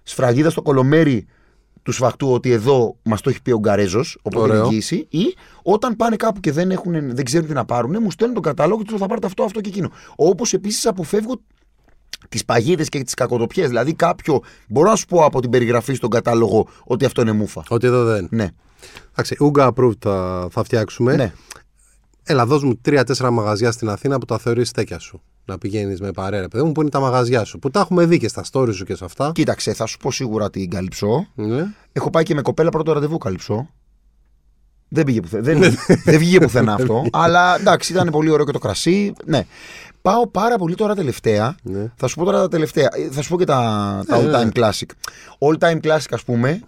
σφραγίδα στο κολομέρι του σφαχτού ότι εδώ μας το έχει πει ο Γκαρέζος, οπότε είναι Ωραίο. εγγύηση. Ή όταν πάνε κάπου και δεν, έχουν, δεν ξέρουν τι να πάρουν, μου στέλνουν τον κατάλογο και τους θα πάρετε αυτό, αυτό και εκείνο. Όπως επίσης αποφεύγω τις παγίδες και τις κακοτοπιές. Δηλαδή, κάποιο μπορώ να σου πω από την περιγραφή στον κατάλογο ότι αυτό είναι μούφα. Ότι εδώ δεν. Ναι, Εντάξει, Ούγκα approved θα, θα φτιάξουμε. ναι. Έλα, δώσ' μου τρία-τέσσερα μαγαζιά στην Αθήνα που τα θεωρείς στέκια σου. Να πηγαίνεις με παρέα, ρε παιδί μου, που είναι τα μαγαζιά σου. Που τα έχουμε δει και στα stories σου και σε αυτά. Κοίταξε, θα σου πω σίγουρα την καλυψώ. Ναι. Έχω πάει και με κοπέλα πρώτο ραντεβού καλυψώ. Δεν πήγε πουθενά. δεν, δεν βγήκε πουθενά αυτό. αλλά εντάξει, ήταν πολύ ωραίο και το κρασί. Ναι. Πάω πάρα πολύ τώρα τελευταία. Ναι. Θα σου πω τώρα τα τελευταία. Ε, Θα σου πω και τα, τα Ναι, all ναι. time classic. All time classic, ας πούμε,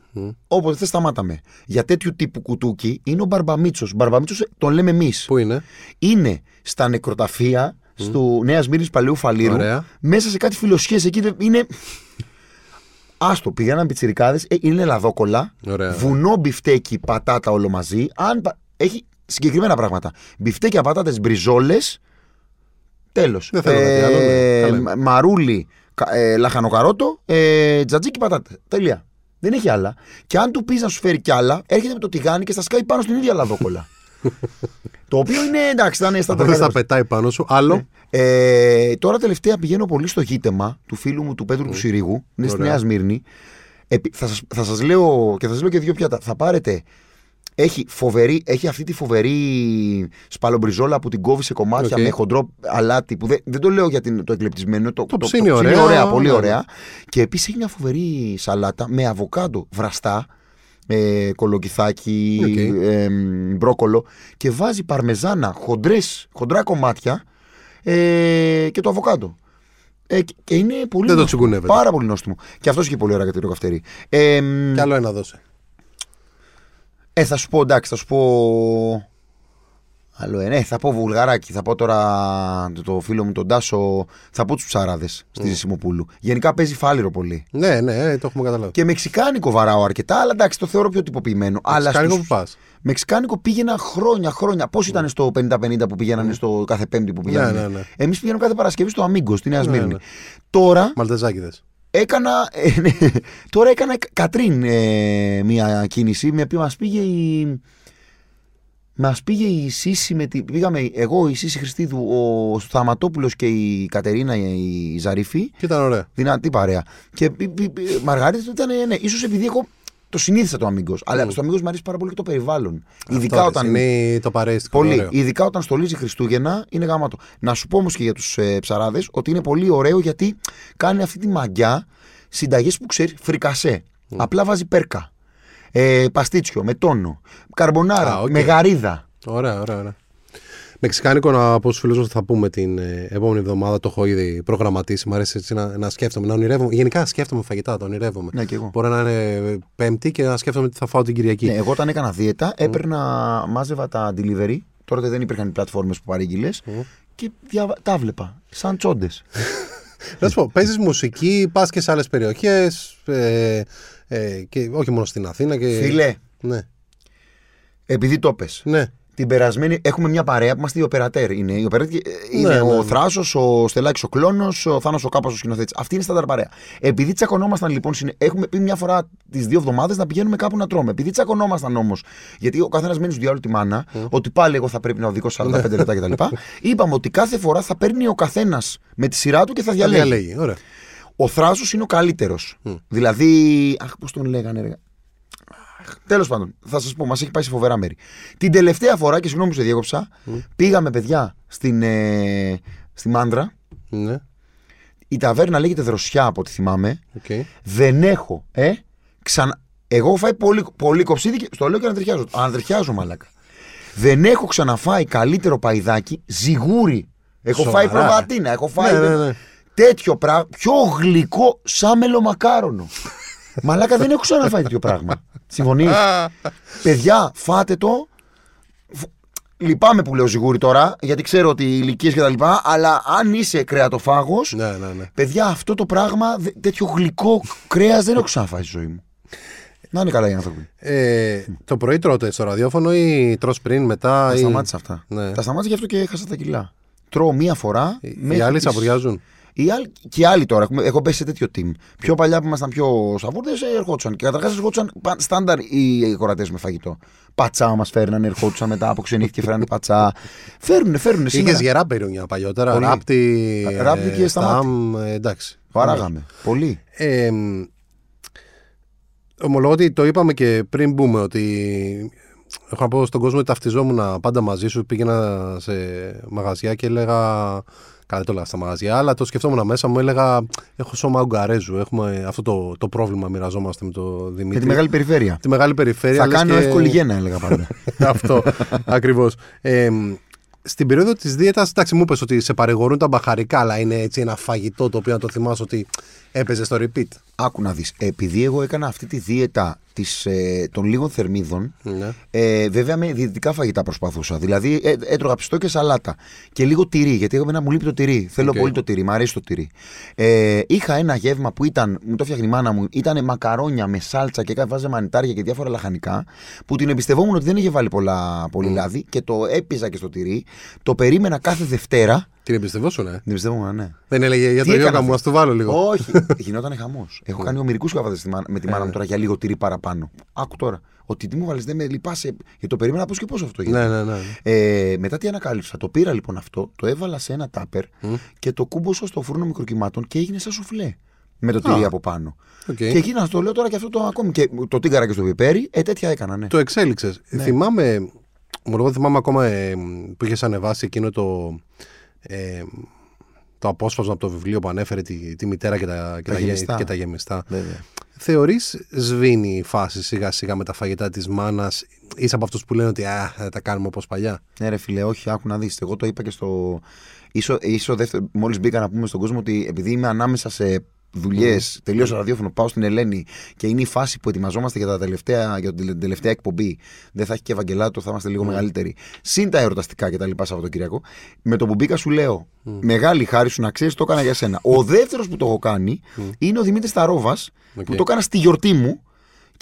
όποτε θες σταμάταμε. Για τέτοιου τύπου κουτούκι είναι ο Μπαρμπαμίτσος. Μπαρμπαμίτσος τον λέμε εμείς. Πού είναι; Είναι στα νεκροταφεία στο Νέας Μύρνη Παλαιού Φαλήρου. Ωραία. Μέσα σε κάτι φιλοσχέ εκεί. δεν- Είναι. Άστο, πηγαίναν πιτσιρικάδες, είναι λαδόκολλα, Ωραία. βουνό μπιφτέκι, πατάτα όλο μαζί. Αν, πα- έχει συγκεκριμένα πράγματα. Μπιφτέκια, πατάτες, μπριζόλες. Τέλος. Δεν θέλω κάτι άλλο, ναι. Καλά είναι. μαρούλι, κα- ε, λαχανοκαρότο, ε, τζατζίκι, πατάτε. Τέλεια. Δεν έχει άλλα. Και αν του πεις να σου φέρει κι άλλα, έρχεται με το τηγάνι και στα σκάει πάνω στην ίδια λαδόκολλα. το οποίο είναι εντάξει, θα είναι στα Αυτό δεν στα πετάει πάνω σου. Άλλο. Ε, τώρα τελευταία πηγαίνω πολύ στο γήτεμα του φίλου μου του Πέτρου του Συρίγου. Είναι στη Ωραία. Νέα Σμύρνη. Επί- θα, σας, θα σας λέω και θα σας λέω και δύο πιάτα. Θα πάρετε έχει, φοβερή, έχει αυτή τη φοβερή σπαλομπριζόλα που την κόβει σε κομμάτια Οκ. με χοντρό αλάτι. Που δεν, δεν το λέω για την, το εκλεπτισμένο. Το, Το ψήνει ωραία, πολύ ναι, ναι. ωραία. Και επίσης έχει μια φοβερή σαλάτα με αβοκάντο βραστά. Ε, κολοκυθάκι, Οκ. ε, μπρόκολο και βάζει παρμεζάνα χοντρές, χοντρά κομμάτια ε, και το αβοκάντο. Ε, και- και είναι πολύ Δεν το νόστιμο. τσιγκουνεύεται. Πάρα πολύ νόστιμο. Και αυτός είχε πολύ ωραία για το καυτερή. Ε, μ, Κι άλλο ένα δώσε. ε, θα σου πω εντάξει, θα σου πω. Άλλο ένα. Ε, θα πω βουλγαράκι. Θα πω τώρα το, το φίλο μου τον Τάσο. Θα πω τους ψαράδες στη Ζησιμοπούλου. Γενικά παίζει φάληρο πολύ. Ναι, ναι, ε, το έχουμε καταλάβει. Και μεξικάνικο βαράω αρκετά, αλλά εντάξει, το θεωρώ πιο τυποποιημένο. Αλλά Σκάνικο στους- που πας. Μεξικάνικο πήγαινα χρόνια, χρόνια. Πώς ήταν στο 50-50 που πήγαιναν στο κάθε Πέμπτη που πήγαιναν. ναι, ναι. Εμείς πήγαιναμε κάθε Παρασκευή στο Αμίγκος, στη Νέα Ναι, Σμύρνη. ναι. Τώρα Μαλτεζάκιδε. έκανα, ε, ναι, τώρα έκανα Κατρίν ε, μια κίνηση, με οποία μας πήγε η. Μας πήγε η Σύση με τη. Πήγαμε εγώ, η Σύση Χριστίδου, ο Σταματόπουλος και η Κατερίνα η Ζαρίφη. Και ήταν ωραία. Δυνατή παρέα. Και η- η- η Μαργαρίτα ήταν, ναι, ίσως επειδή εγώ το συνήθισα το Αμίγκο. Αλλά στο Αμίγκο μου αρέσει πάρα πολύ και το περιβάλλον. Ειδικά Αυτό, όταν. Είναι το παρέστικο. Πολύ. ωραίο. Ειδικά όταν στολίζει Χριστούγεννα είναι γαμάτο. Να σου πω όμως και για τους ε, ψαράδες ότι είναι πολύ ωραίο γιατί κάνει αυτή τη μαγιά συνταγές που ξέρεις φρικασέ. Απλά βάζει πέρκα. Ε, παστίτσιο με τόνο. Καρμπονάρα. Α, οκ. Με γαρίδα. Ωραία, ωραία, ωραία. Μεξικάνικο να πω στου φίλου ότι θα πούμε την ε, επόμενη εβδομάδα. Το έχω ήδη προγραμματίσει. Μ' αρέσει έτσι να, να σκέφτομαι, να ονειρεύομαι. Γενικά σκέφτομαι φαγητά, το ονειρεύομαι. Ναι, και εγώ. Μπορεί να είναι Πέμπτη και να σκέφτομαι τι θα φάω την Κυριακή. Ναι, εγώ όταν έκανα δίαιτα έπαιρνα, μάζευα τα delivery. Τώρα δεν υπήρχαν οι πλατφόρμες που παρήγγειλες και διαβα... τα βλέπα. Σαν τσόντες. Να σου πω, παίζεις μουσική, πας και σε άλλες περιοχές. Ε, ε, και όχι μόνο στην Αθήνα. Και... Φίλε, Ναι. επειδή το πες, ναι. την περασμένη έχουμε μια παρέα που είμαστε οι οπερατέρ. Είναι, οι οπερατέρ, ε, είναι Ναι, ναι, ο ναι. Θράσος, ο Στελάκης ο Κλόνο, ο Θάνος ο Κάπας ο σκηνοθέτης. Αυτή είναι η στάνταρ παρέα. Επειδή τσακωνόμασταν λοιπόν, συνε- έχουμε πει μια φορά τις δύο εβδομάδες να πηγαίνουμε κάπου να τρώμε. Επειδή τσακωνόμασταν όμως, γιατί ο καθένας μένει στο διάλογο τη μάνα, ότι πάλι εγώ θα πρέπει να οδηγώ 45 Ναι. λεπτά κτλ. Είπαμε ότι κάθε φορά θα παίρνει ο καθένας με τη σειρά του και θα Θα διαλέγει. διαλέγει. Ωραία. Ο Θράσος είναι ο καλύτερος. Δηλαδή. Αχ, πώς τον λέγανε, ρε. Τέλος πάντων, θα σας πω, μας έχει πάει σε φοβερά μέρη. Την τελευταία φορά, και συγγνώμη που σε διέκοψα, πήγαμε παιδιά στην, ε, στη Μάντρα. Ναι. Η ταβέρνα λέγεται Δροσιά από ό,τι θυμάμαι. Okay. Δεν έχω, ε, ξανα... Εγώ έχω φάει πολύ, πολύ κοψίδι και στο λέω και ανατριχιάζω. Ανατριχιάζω, μαλάκα. Δεν έχω ξαναφάει καλύτερο παϊδάκι ζυγούρι. Έχω Σοβαρά, φάει προβατίνα, έχω φάει Ναι, ναι, ναι. Τέτοιο πράγμα. Πιο γλυκό σαν μελομακάρονο. Μαλάκα δεν έχω ξαναφάει τέτοιο πράγμα. Συμφωνείς; Παιδιά, φάτε το. Φ- Λυπάμαι που λέω ζυγούρι τώρα, γιατί ξέρω ότι ηλικίες και τα λοιπά, αλλά αν είσαι κρεατοφάγος, Ναι, ναι, ναι. παιδιά, αυτό το πράγμα, δε- τέτοιο γλυκό κρέας δεν έχω ξαναφάει στη ζωή μου. Να είναι καλά οι άνθρωποι. Ε, το πρωί τρώτε στο ραδιόφωνο ή τρως πριν, μετά. Τα ή... σταμάτησα αυτά. Ναι. Τα σταμάτησα γι' αυτό και έχασα τα κιλά. Τρώω μία φορά. Οι μέχρι άλλοι τις- σαποριάζουν. Οι άλλοι, και οι άλλοι τώρα. Έχουμε, έχω πέσει σε τέτοιο team. Πιο παλιά που ήμασταν πιο σαβούρδες, ερχόντουσαν. Και καταρχάς ερχόντουσαν πα- στάνταρ οι κορατές με φαγητό. Πατσά μας φέρνανε, ερχόντουσαν μετά από ξενύχτη και φέρνανε πατσά. Φέρνουνε, φέρνουνε. Είχες σήμερα. γερά περίοδια παλιότερα. Πολύ. Ράπτη. Ράπτη και ε, Σταμάτη. Σταμ, ε, εντάξει. Βαράγαμε. Πολύ. Ε, μ, ομολογώ ότι το είπαμε και πριν μπούμε ότι έχω να πω στον κόσμο ότι ταυτιζόμουν πάντα μαζί σου. Πήγαινα σε μαγαζιά και έλεγα. Καλά, δεν το έλεγα στα μαγαζιά, αλλά το σκεφτόμουν μέσα μου. Έλεγα: Έχω σώμα Ουγγαρέζου. Έχουμε αυτό το, το πρόβλημα, μοιραζόμαστε με το Δημήτρη. Με τη μεγάλη περιφέρεια. Τη μεγάλη περιφέρεια. Θα λες κάνω και- εύκολη γέννα, έλεγα πάντα. Αυτό ακριβώς. Ε, μ, στην περίοδο της δίαιτας, εντάξει, μου είπες ότι σε παρηγορούν τα μπαχαρικά, αλλά είναι έτσι ένα φαγητό το οποίο να το θυμάσαι ότι έπαιζε στο repeat. Άκου να δεις. Επειδή εγώ έκανα αυτή τη δίαιτα της, ε, των λίγων θερμίδων, Ναι. Ε, βέβαια με διαιτητικά φαγητά προσπαθούσα. Δηλαδή ε, έτρωγα ψητό και σαλάτα. Και λίγο τυρί, γιατί εγώ εμένα μου λείπει το τυρί. Θέλω Οκ. πολύ το τυρί, μου αρέσει το τυρί. Ε, είχα ένα γεύμα που ήταν, μου το έφτιαχνε η μάνα μου, ήταν μακαρόνια με σάλτσα και βάζε μανιτάρια και διάφορα λαχανικά, που την εμπιστευόμουν ότι δεν είχε βάλει πολλά, πολύ λάδι και το έπνιγα και στο τυρί. Το περίμενα κάθε Δευτέρα. Την εμπιστευόσουν, ε. Την εμπιστευόμουν, ναι. Δεν έλεγε για Τι το έκανα γιόγκα μου, αυτό; ας το βάλω λίγο. Όχι, γινόταν χαμός. Έχω κάνει ομηρικούς καβγάδες με τη μάνα μου τώρα για λίγο τυρί παραπάνω. Άκου τώρα. Ότι τι μου βάλει, δεν με λυπάσαι. Γιατί το περίμενα πώς και πώς αυτό γίνεται. ναι, ναι, ναι. Ε, μετά τι ανακάλυψα. Το πήρα λοιπόν αυτό, το έβαλα σε ένα τάπερ και το κούμπωσα στο φούρνο μικροκυμάτων και έγινε σαν σουφλέ. Με το τυρί Α. από πάνω. Οκ. Και εκεί να το λέω τώρα και αυτό το ακόμη. Και το τίγκαρα και στο πιπέρι, ε, τέτοια έκανα, ναι. Το εξέλιξες. Ναι. Θυμάμαι. Μου εγώ θυμάμαι ακόμα ε, που είχες ανεβάσει εκείνο το. Ε, το απόσπασμα από το βιβλίο που ανέφερε τη, τη μητέρα και τα, και Τα τα, γε- γεμιστά. και τα γεμιστά. Βέβαια. Θεωρείς σβήνει η φάση σιγά σιγά με τα φαγητά της μάνας Είσαι από αυτούς που λένε ότι α, θα τα κάνουμε όπως παλιά Ναι, ρε φίλε, όχι, άκου να δεις. Εγώ το είπα και στο. Ίσο, ίσο δεύτερο, μόλις μπήκα να πούμε στον κόσμο ότι επειδή είμαι ανάμεσα σε δουλειές, τελείωσα ραδιόφωνο, πάω στην Ελένη και είναι η φάση που ετοιμαζόμαστε για, τα τελευταία, για την τελευταία εκπομπή. Δεν θα έχει και Ευαγγελάτο, θα είμαστε λίγο μεγαλύτεροι. Συν τα εορταστικά και τα λοιπά Σαββατοκύριακο. Με το που μπήκα σου λέω, μεγάλη χάρη σου να ξέρεις, το έκανα για σένα. Ο δεύτερος που το έχω κάνει είναι ο Δημήτρης Σταρόβας, που Οκ. το έκανα στη γιορτή μου.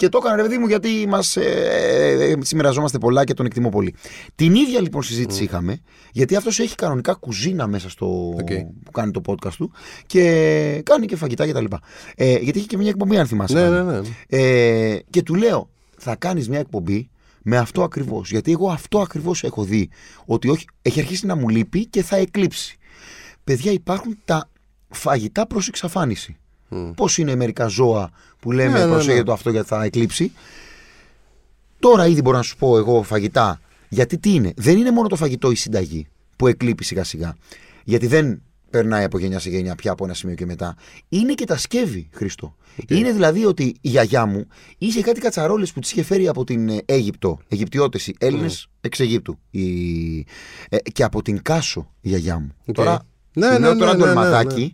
Και το έκανα ρε παιδί μου γιατί μας, ε, ε, συμμεριζόμαστε πολλά και τον εκτιμώ πολύ. Την ίδια λοιπόν συζήτηση είχαμε, γιατί αυτός έχει κανονικά κουζίνα μέσα στο Οκ. που κάνει το podcast του και κάνει και φαγητά και τα λοιπά. Ε, γιατί έχει και μια εκπομπή αν θυμάσαι. Ναι, πάλι. ναι, ναι. Ε, και του λέω, θα κάνεις μια εκπομπή με αυτό ακριβώς. Γιατί εγώ αυτό ακριβώς έχω δει. Ότι όχι, έχει αρχίσει να μου λείπει και θα εκλείψει. Παιδιά, υπάρχουν τα φαγητά προς εξαφάνιση. Μμ. Πώς είναι μερικά ζώα που λέμε Ναι, ναι, προσέχετε ναι. το αυτό γιατί θα εκλείψει. Τώρα ήδη μπορώ να σου πω εγώ φαγητά. Γιατί τι είναι, δεν είναι μόνο το φαγητό η συνταγή που εκλείπει σιγά σιγά. Γιατί δεν περνάει από γενιά σε γενιά πια από ένα σημείο και μετά. Είναι και τα σκεύη, Χριστό. Είναι δηλαδή ότι η γιαγιά μου είχε κάτι κατσαρόλες που της είχε φέρει από την ε, Αίγυπτο, Αιγυπτιώτες, οι Έλληνες εξ Αιγύπτου. Η... ε, και από την Κάσο η γιαγιά μου. Οκ. Τώρα, Ναι, σου ναι, λέω ναι, τώρα ναι, το ναι, ναι.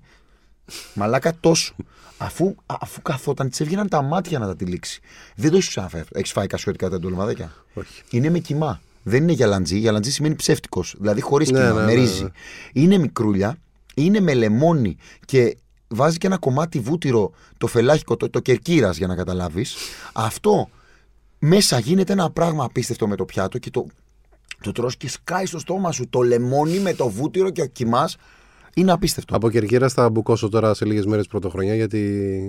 Ντολμαδάκι, Μαλάκα τόσο. Αφού, αφού καθόταν, της έβγαιναν τα μάτια να τα τυλίξει. Δεν το έχεις ξαναφάει. Έχεις φάει κασιωτικά τα ντολμαδάκια; Όχι. Είναι με κιμά. Δεν είναι γυαλαντζή. Γυαλαντζή σημαίνει ψεύτικος. Δηλαδή χωρίς Ναι, κιμά. ναι, με ναι, ρύζι. ναι. Είναι μικρούλια. είναι με λεμόνι και βάζει και ένα κομμάτι βούτυρο, το φελάχικο, το, το κερκύρας για να καταλάβεις. Αυτό μέσα γίνεται ένα πράγμα απίστευτο με το πιάτο και το, το τρως και σκάει στο στόμα σου το λεμόνι με το βούτυρο και ο κοιμάς είναι απίστευτο. Από κερκύρα θα μπουκώσω τώρα σε λίγες μέρες πρωτοχρονιά γιατί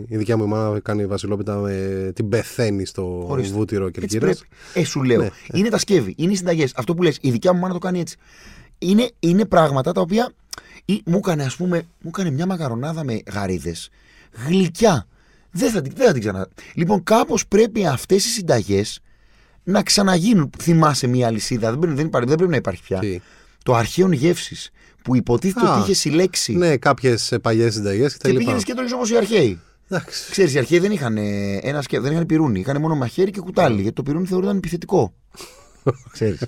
η δικιά μου η μάνα κάνει βασιλόπιτα με την πεθαίνει στο Ορίστε. βούτυρο κερκύρα. Ε, σου λέω. Ναι. Είναι τα σκεύη, είναι οι συνταγές. Αυτό που λες, η δικιά μου μάνα το κάνει έτσι. Είναι, είναι πράγματα τα οποία ή, μου έκανε, ας πούμε, μου έκανε μια μακαρονάδα με γαρίδες. Γλυκιά. Δεν θα, την- δεν θα την ξανα. Λοιπόν, κάπως πρέπει αυτές οι συνταγές να ξαναγίνουν. Θυμάσαι μια αλυσίδα, δεν, πρέπει- δεν, υπάρχει- δεν πρέπει να υπάρχει πια. Τι; Το αρχαίων γεύσης. Που υποτίθεται Α, ότι είχε συλλέξει. Ναι, κάποιες παλιές συνταγές και τα και λοιπά. πήγαινες και το όπω οι αρχαίοι. Εντάξει. Ξέρεις, οι αρχαίοι δεν είχαν, ε, ένα σκε... δεν είχαν πυρούνι. Είχαν μόνο μαχαίρι και κουτάλι. Γιατί το πυρούνι θεωρούνταν επιθετικό. Ξέρεις.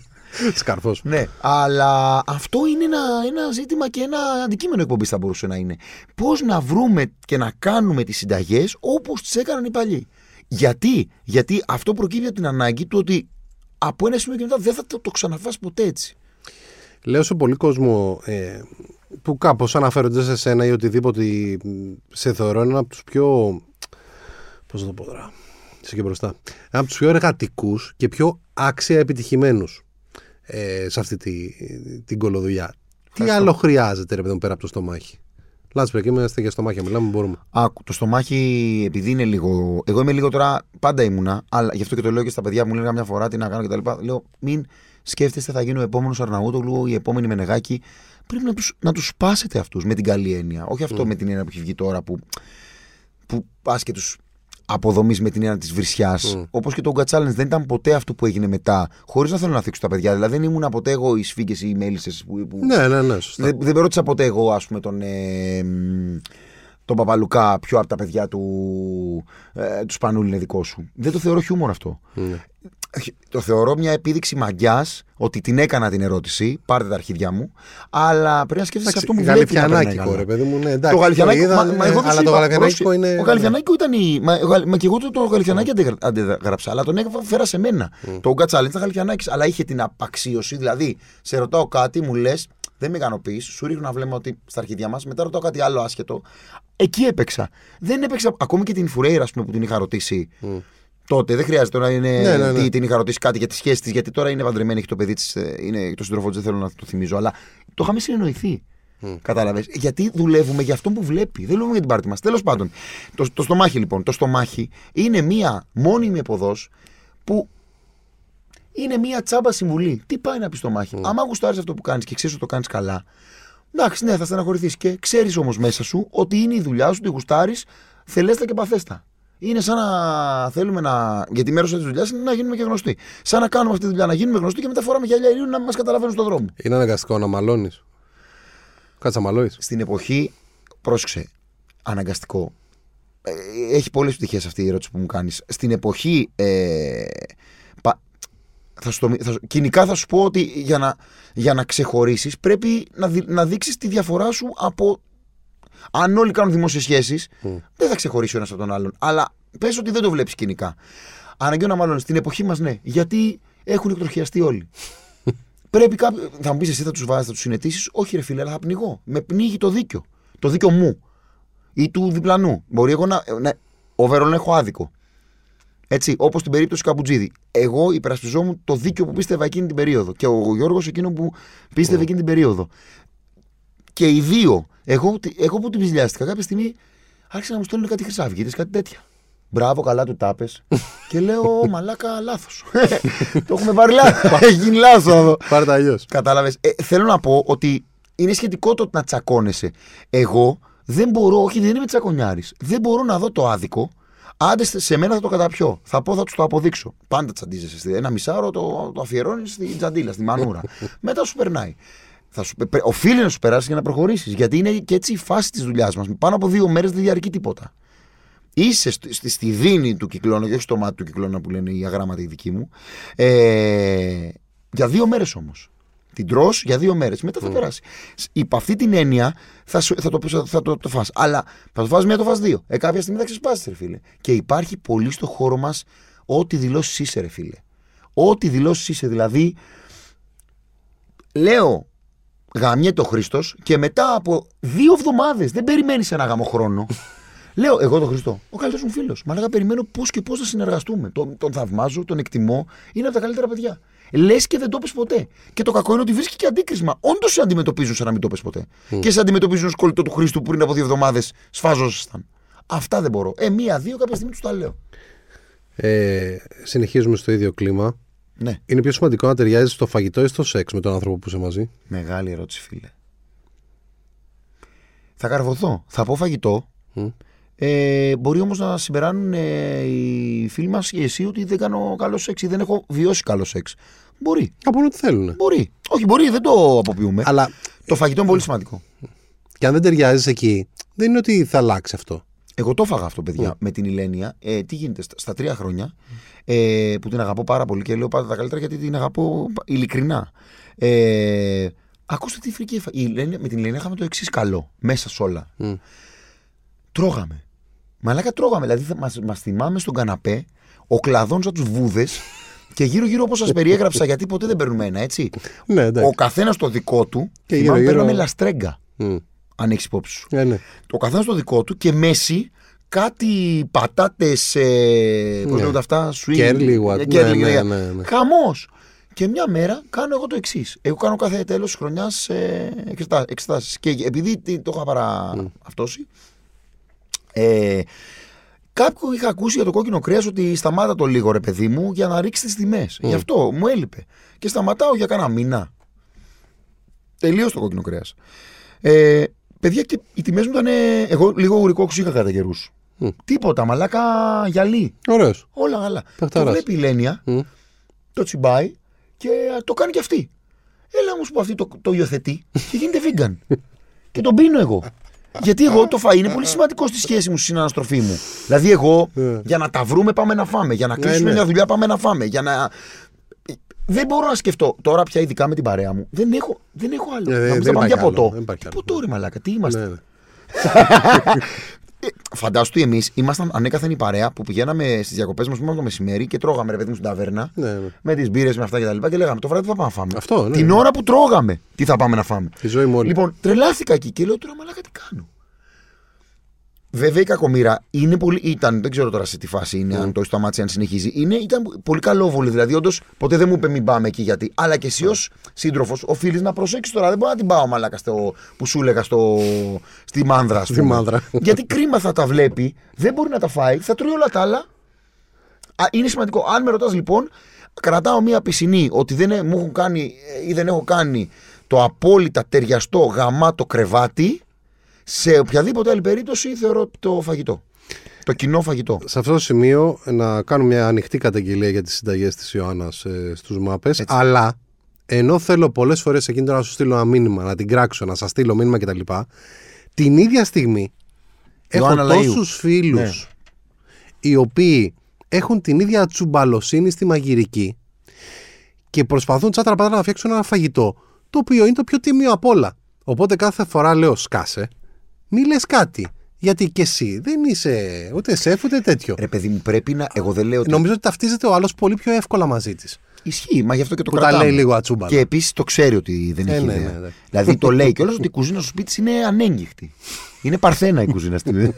Σκαρφός. ναι, αλλά αυτό είναι ένα, ένα ζήτημα και ένα αντικείμενο εκπομπής θα μπορούσε να είναι. Πώς να βρούμε και να κάνουμε τις συνταγές όπως τις έκαναν οι παλιοί. Γιατί, Γιατί αυτό προκύπτει από την ανάγκη του ότι από ένα σημείο και μετά δεν θα το, το ξαναφάς ποτέ έτσι. Λέω σε πολύ κόσμο ε, που κάπως αναφέρονται σε σένα ή οτιδήποτε μ, σε θεωρώ ένα από τους πιο. Πώς να το πω τώρα. Είσαι και μπροστά. Ένα από τους πιο εργατικούς και πιο άξια επιτυχημένους ε, σε αυτή τη, την κολοδουλειά. Τι Ευχαριστώ. άλλο χρειάζεται, ρε παιδί μου, πέρα από το στομάχι; Λάτσπερ, και είμαστε για στομάχια, μιλάμε, μπορούμε. Άκου, το στομάχι, επειδή είναι λίγο. Εγώ είμαι λίγο τώρα, πάντα ήμουνα, αλλά γι' αυτό και το λέω και στα παιδιά που μου λένε μια φορά τι να κάνω κτλ. Λέω, μην σκέφτεστε θα γίνει ο επόμενος Αρναούτογλου, η επόμενη Μενεγάκη. Πρέπει να τους να τους σπάσετε αυτούς με την καλή έννοια. Όχι αυτό με την έννοια που έχει βγει τώρα που, που πας και τους αποδομείς με την έννοια της βρισιάς. Mm. Όπως και το Ugga Challenge δεν ήταν ποτέ αυτό που έγινε μετά, χωρίς να θέλω να θίξω τα παιδιά. Δηλαδή δεν ήμουν ποτέ εγώ οι σφίγγες ή οι μέλισσες που, που Ναι, ναι, ναι, σωστά. δεν, δεν με ρώτησα ποτέ εγώ, ας πούμε, τον, ε, μ, τον Παπαλουκά, ποιο από τα παιδιά του, ε, του Σπανούλη είναι δικό σου. Δεν το θεωρώ χιούμορ αυτό. Ναι. Το θεωρώ μια επίδειξη μαγιά ότι την έκανα την ερώτηση. Πάρτε τα αρχίδια μου. Αλλά πρέπει να σκέφτεσαι αυτό μου βλέπει. να περνάει Γαλιφιανάκικο, καλά. ρε παιδί μου. Ναι, εντάξει, Το Γαλιφιανάκη, είδα, μα, ναι, μα εγώ δεν αλλά σου το είπα, Γαλιφιανάκικο πρόσεχε, είναι. Ο Γαλιφιανάκη ήταν η. Μα, ο Γαλ- μα και εγώ το, το Γαλιφιανάκη αντε- αντεγράψα, αλλά τον έφερα σε μένα. Το Ugga Challenge ήταν Γαλιφιανάκη, αλλά είχε την απαξίωση. Δηλαδή, σε ρωτάω κάτι, μου λες, δεν με ικανοποιείς, σου ρίχνω να βλέμμα ότι στα αρχίδια μας, μετά ρωτάω κάτι άλλο άσχετο. Εκεί έπαιξα. Δεν έπαιξα ακόμη και την Φουρέιρα, ας πούμε, που την είχα ρωτήσει. Τότε δεν χρειάζεται τώρα είναι, Ναι, ναι, ναι. τι- την είχα ρωτήσει κάτι για τη σχέση της, γιατί τώρα είναι παντρεμένη, έχει το παιδί της, είναι το σύντροφό της, δεν θέλω να το θυμίζω, αλλά το είχαμε συνεννοηθεί. Κατάλαβες. Γιατί δουλεύουμε για αυτό που βλέπει. Δεν δουλεύουμε για την πάρτη μας. Τέλος πάντων, το, το στομάχι λοιπόν. Το στομάχι είναι μία μόνιμη εποδό που είναι μία τσάμπα συμβουλή. Τι πάει να πει στο μάχη. Άμα γουστάρεις αυτό που κάνεις και ξέρεις ότι το κάνεις καλά, εντάξει, ναι, θα στεναχωρηθείς. Και ξέρεις όμως μέσα σου ότι είναι η δουλειά σου, ότι γουστάρεις, θελέστα και παθέστα. Είναι σαν να θέλουμε να. Γιατί μέρος της δουλειάς είναι να γίνουμε και γνωστοί. Σαν να κάνουμε αυτή τη δουλειά, να γίνουμε γνωστοί και μετά φοράμε γυαλιά ειρήνου να μας καταλαβαίνουν στον δρόμο. Είναι αναγκαστικό να μαλώνεις. Κάτσε να μαλώνει. Στην εποχή, πρόσεξε, αναγκαστικό. Ε, έχει πολλές πτυχές αυτή η ερώτηση που μου κάνεις. Στην εποχή, ε, πα- θα σου το, θα, σου- κοινικά θα σου πω ότι για να, για να ξεχωρίσεις πρέπει να, δει- να δείξεις τη διαφορά σου από... Αν όλοι κάνουν δημόσιες σχέσεις, δεν θα ξεχωρίσει ο ένας από τον άλλον. Αλλά πες ότι δεν το βλέπεις κοινικά. Αναγκαίο να μάλλον στην εποχή μας ναι. Γιατί έχουν εκτροχιαστεί όλοι. Πρέπει κάποιο. Θα μου πεις εσύ θα τους βάζεις, θα τους συνετήσεις; Όχι, ρε φίλε, αλλά θα πνιγώ. Με πνίγει το δίκιο. Το δίκιο μου. Ή του διπλανού. Μπορεί εγώ να. Ναι, overall έχω άδικο. Έτσι, όπως στην περίπτωση Καμπουτζίδη. Εγώ υπερασπιζόμουν το δίκιο που πίστευα εκείνη την περίοδο. Και ο Γιώργος εκείνο που πίστευε εκείνη την περίοδο. Και οι δύο, εγώ, εγώ που την ψηλιάστηκα, κάποια στιγμή άρχισαν να μου στέλνουν κάτι χρυσαυγίτε, κάτι τέτοια. Μπράβο, καλά του τάπες. και λέω, μαλάκα, λάθος. το έχουμε πάρει λάθος. Έχει γίνει λάθος εδώ. Πάρε τα αλλιώς. Κατάλαβες. Ε, θέλω να πω ότι είναι σχετικό το να τσακώνεσαι. Εγώ δεν μπορώ, όχι, δεν είμαι τσακονιάρη. Δεν μπορώ να δω το άδικο. Άντε σε μένα θα το καταπιώ. Θα πω, θα τους το αποδείξω. Πάντα τσαντίζεσαι. στη- Ένα μισάωρο το, το αφιερώνεις στην τζαντίλα, στη μανούρα. Μετά σου περνάει. Θα σου, πε- οφείλει να σου περάσει για να προχωρήσεις. Γιατί είναι και έτσι η φάση της δουλειάς μας. Πάνω από δύο μέρες δεν διαρκεί τίποτα. Είσαι στη, στη, στη δίνη του κυκλώνα και όχι στο μάτι του κυκλώνα που λένε οι αγράμματα οι δικοί μου. Ε, για δύο μέρες όμως. Την τρώ για δύο μέρες. Μετά θα περάσει. Σ- Υπ' αυτή την έννοια θα, σου- θα, το, θα, θα το, το φας. Αλλά θα το φας μία, το φας δύο. Ε, κάποια στιγμή θα ξεσπάσεις, ρε φίλε. Και υπάρχει πολύ στο χώρο μας ό,τι δηλώσεις είσαι, ρε φίλε. Ό,τι δηλώσεις είσαι. Δηλαδή, λέω γαμιέται ο Χρήστος και μετά από δύο εβδομάδες δεν περιμένεις ένα γάμο χρόνο. Λέω, εγώ τον Χριστό, ο καλύτερος μου φίλος. Μα λέγα, περιμένω πώς και πώς να συνεργαστούμε. Τον, τον θαυμάζω, τον εκτιμώ. Είναι από τα καλύτερα παιδιά. Λες και δεν το πες ποτέ. Και το κακό είναι ότι βρίσκει και αντίκρισμα. Όντως σε αντιμετωπίζουν σαν να μην το πες ποτέ. Και σε αντιμετωπίζουν ως κολλητό του Χρήστου που πριν από δύο εβδομάδες σφάζωσαν. Αυτά δεν μπορώ. Ε, μία-δύο κάποια στιγμή τους τα λέω. Ε, συνεχίζουμε στο ίδιο κλίμα. Ναι. Είναι πιο σημαντικό να ταιριάζει στο φαγητό ή στο σεξ με τον άνθρωπο που είσαι μαζί; Μεγάλη ερώτηση, φίλε. Θα καρβωθώ. Θα πω φαγητό. Ε, μπορεί όμως να συμπεράνουν ε, οι φίλοι μας και εσύ ότι δεν κάνω καλό σεξ ή δεν έχω βιώσει καλό σεξ. Μπορεί. Από ό,τι θέλουν. Μπορεί. Όχι, μπορεί, δεν το αποποιούμε. Αλλά Το φαγητό είναι πολύ σημαντικό. και αν δεν ταιριάζει εκεί, δεν είναι ότι θα αλλάξει αυτό. Εγώ το έφαγα αυτό, παιδιά, με την Ηλένια. Ε, τι γίνεται, στα, στα τρία χρόνια ε, που την αγαπώ πάρα πολύ και λέω πάντα τα καλύτερα γιατί την αγαπώ ειλικρινά. Ε, ακούστε τι φρική έφα- η Ηλένια- Με την Ηλένια είχαμε το εξής καλό μέσα σε όλα. Μμ. Τρώγαμε. Μαλάκα τρώγαμε. Δηλαδή θα μας, μας θυμάμαι στον καναπέ, ο κλαδόν σαν τους βούδες και γύρω-γύρω όπως σας περιέγραψα, γιατί ποτέ δεν παίρνουμε ένα, έτσι. Ναι, Ο εντάξει. καθένας το δικό του. Και θυμάμαι, γύρω-γύρω- παίρναμε λαστρέγκα, Μμ. αν έχεις υπόψη σου. Ε, ναι. Το καθένας το δικό του και μέση κάτι πατάτες. Ε, Πώς Ναι. λέγονται αυτά, sweet. Κέρλι, what- ε, κέρλι, ναι, ναι, ναι, ναι, ναι. Χαμός. Και μια μέρα κάνω εγώ το εξής. Εγώ κάνω κάθε τέλος της χρονιάς ε, εξετάσεις. Και επειδή τι- το είχα παρά αυτόσει, ε, Κάποιο είχα ακούσει για το κόκκινο κρέας ότι σταμάτα το λίγο ρε παιδί μου για να ρίξει τις τιμές. Γι' αυτό μου έλειπε. Και σταματάω για κάνα μήνα. Τελείω το κόκκινο κρέας. Ε, παιδιά, και οι τιμές μου ήταν. ε, Εγώ λίγο ουρικό είχα κατά καιρούς. Μμ. Τίποτα, μαλάκα γυαλί. Ωραίος. Όλα καλά. Το Παιχταράς. βλέπει η Λένια, Μμ. το τσιμπάει και α, το κάνει και αυτή. Έλα όμως που αυτή το, το υιοθετεί και γίνεται vegan. και τον πίνω εγώ. Γιατί εγώ το φαΐ είναι πολύ σημαντικό στη σχέση μου, στη συναναστροφή μου. Δηλαδή, εγώ Ε. για να τα βρούμε πάμε να φάμε. Για να κλείσουμε ναι. μια δουλειά πάμε να φάμε. Για να. Δεν μπορώ να σκεφτώ τώρα πια ειδικά με την παρέα μου. Δεν έχω, δεν έχω άλλο. Ε, να δεν μου θα πάμε υπάρχει για άλλο, ποτό. δεν υπάρχει Τι άλλο. ποτό, ρε Μαλάκα, τι είμαστε. Ναι, ναι. Ε, Φαντάσου ότι εμείς ήμασταν ανέκαθεν η παρέα που πηγαίναμε στις διακοπές μας το μεσημέρι και τρώγαμε ρε παιδί μου στην ταβέρνα. Ναι, ναι. Με τις μπύρες, με αυτά και τα λοιπά. Και λέγαμε το βράδυ τι θα πάμε να φάμε. Αυτό, ναι. Την ώρα που τρώγαμε, τι θα πάμε να φάμε. Τη ζωή μου όλη. Λοιπόν, τρελάθηκα εκεί και λέω τώρα μαλάκα τι κάνω. Βέβαια η κακομήρα είναι πολύ, ήταν, δεν ξέρω τώρα σε τι φάση είναι, αν το έχει σταμάτησε, αν συνεχίζει. Είναι, ήταν πολύ καλόβολη. Δηλαδή, όντως ποτέ δεν μου είπε μην πάμε εκεί γιατί. Αλλά και εσύ ως σύντροφος οφείλεις να προσέξεις τώρα. Δεν μπορώ να την πάω μαλάκα στο, που σου έλεγα στο, στη μάνδρα. ας Στη πούμε. μάνδρα. γιατί κρίμα θα τα βλέπει, δεν μπορεί να τα φάει, θα τρώει όλα τα άλλα. Α, είναι σημαντικό. Αν με ρωτάς λοιπόν, κρατάω μία πισινή ότι δεν ε- μου έχουν κάνει ε, ή δεν έχω κάνει το απόλυτα ταιριαστό γαμάτο κρεβάτι. Σε οποιαδήποτε άλλη περίπτωση θεωρώ το φαγητό. Το κοινό φαγητό. Σε αυτό το σημείο να κάνουμε μια ανοιχτή καταγγελία για τις συνταγές της Ιωάννας ε, στους μάπες αλλά ενώ θέλω πολλές φορές εκείνη τώρα να σου στείλω ένα μήνυμα, να την κράξω, να σας στείλω μήνυμα κτλ. Την ίδια στιγμή έχω Ιωάννα Λαΐου. τόσους φίλους Ναι. οι οποίοι έχουν την ίδια τσουμπαλοσύνη στη μαγειρική και προσπαθούν τσάτρα πατάτα να φτιάξουν ένα φαγητό το οποίο είναι το πιο τίμιο απ' όλα. Οπότε κάθε φορά λέω σκάσε, μη λες κάτι. Γιατί και εσύ δεν είσαι ούτε σεφ ούτε τέτοιο. Ρε παιδί μου, πρέπει να. Εγώ δεν λέω ότι. Νομίζω ότι ταυτίζεται ο άλλος πολύ πιο εύκολα μαζί της. Ισχύει, μα γι' αυτό και το Που τα κρατάμε. λέει λίγο ατσούμπαλα. Και επίσης το ξέρει ότι δεν Ε, έχει ναι, ιδέα. ναι, ναι. Δηλαδή το λέει κιόλας ότι η κουζίνα στο σπίτι της είναι ανέγγιχτη. Είναι παρθένα η κουζίνα στην.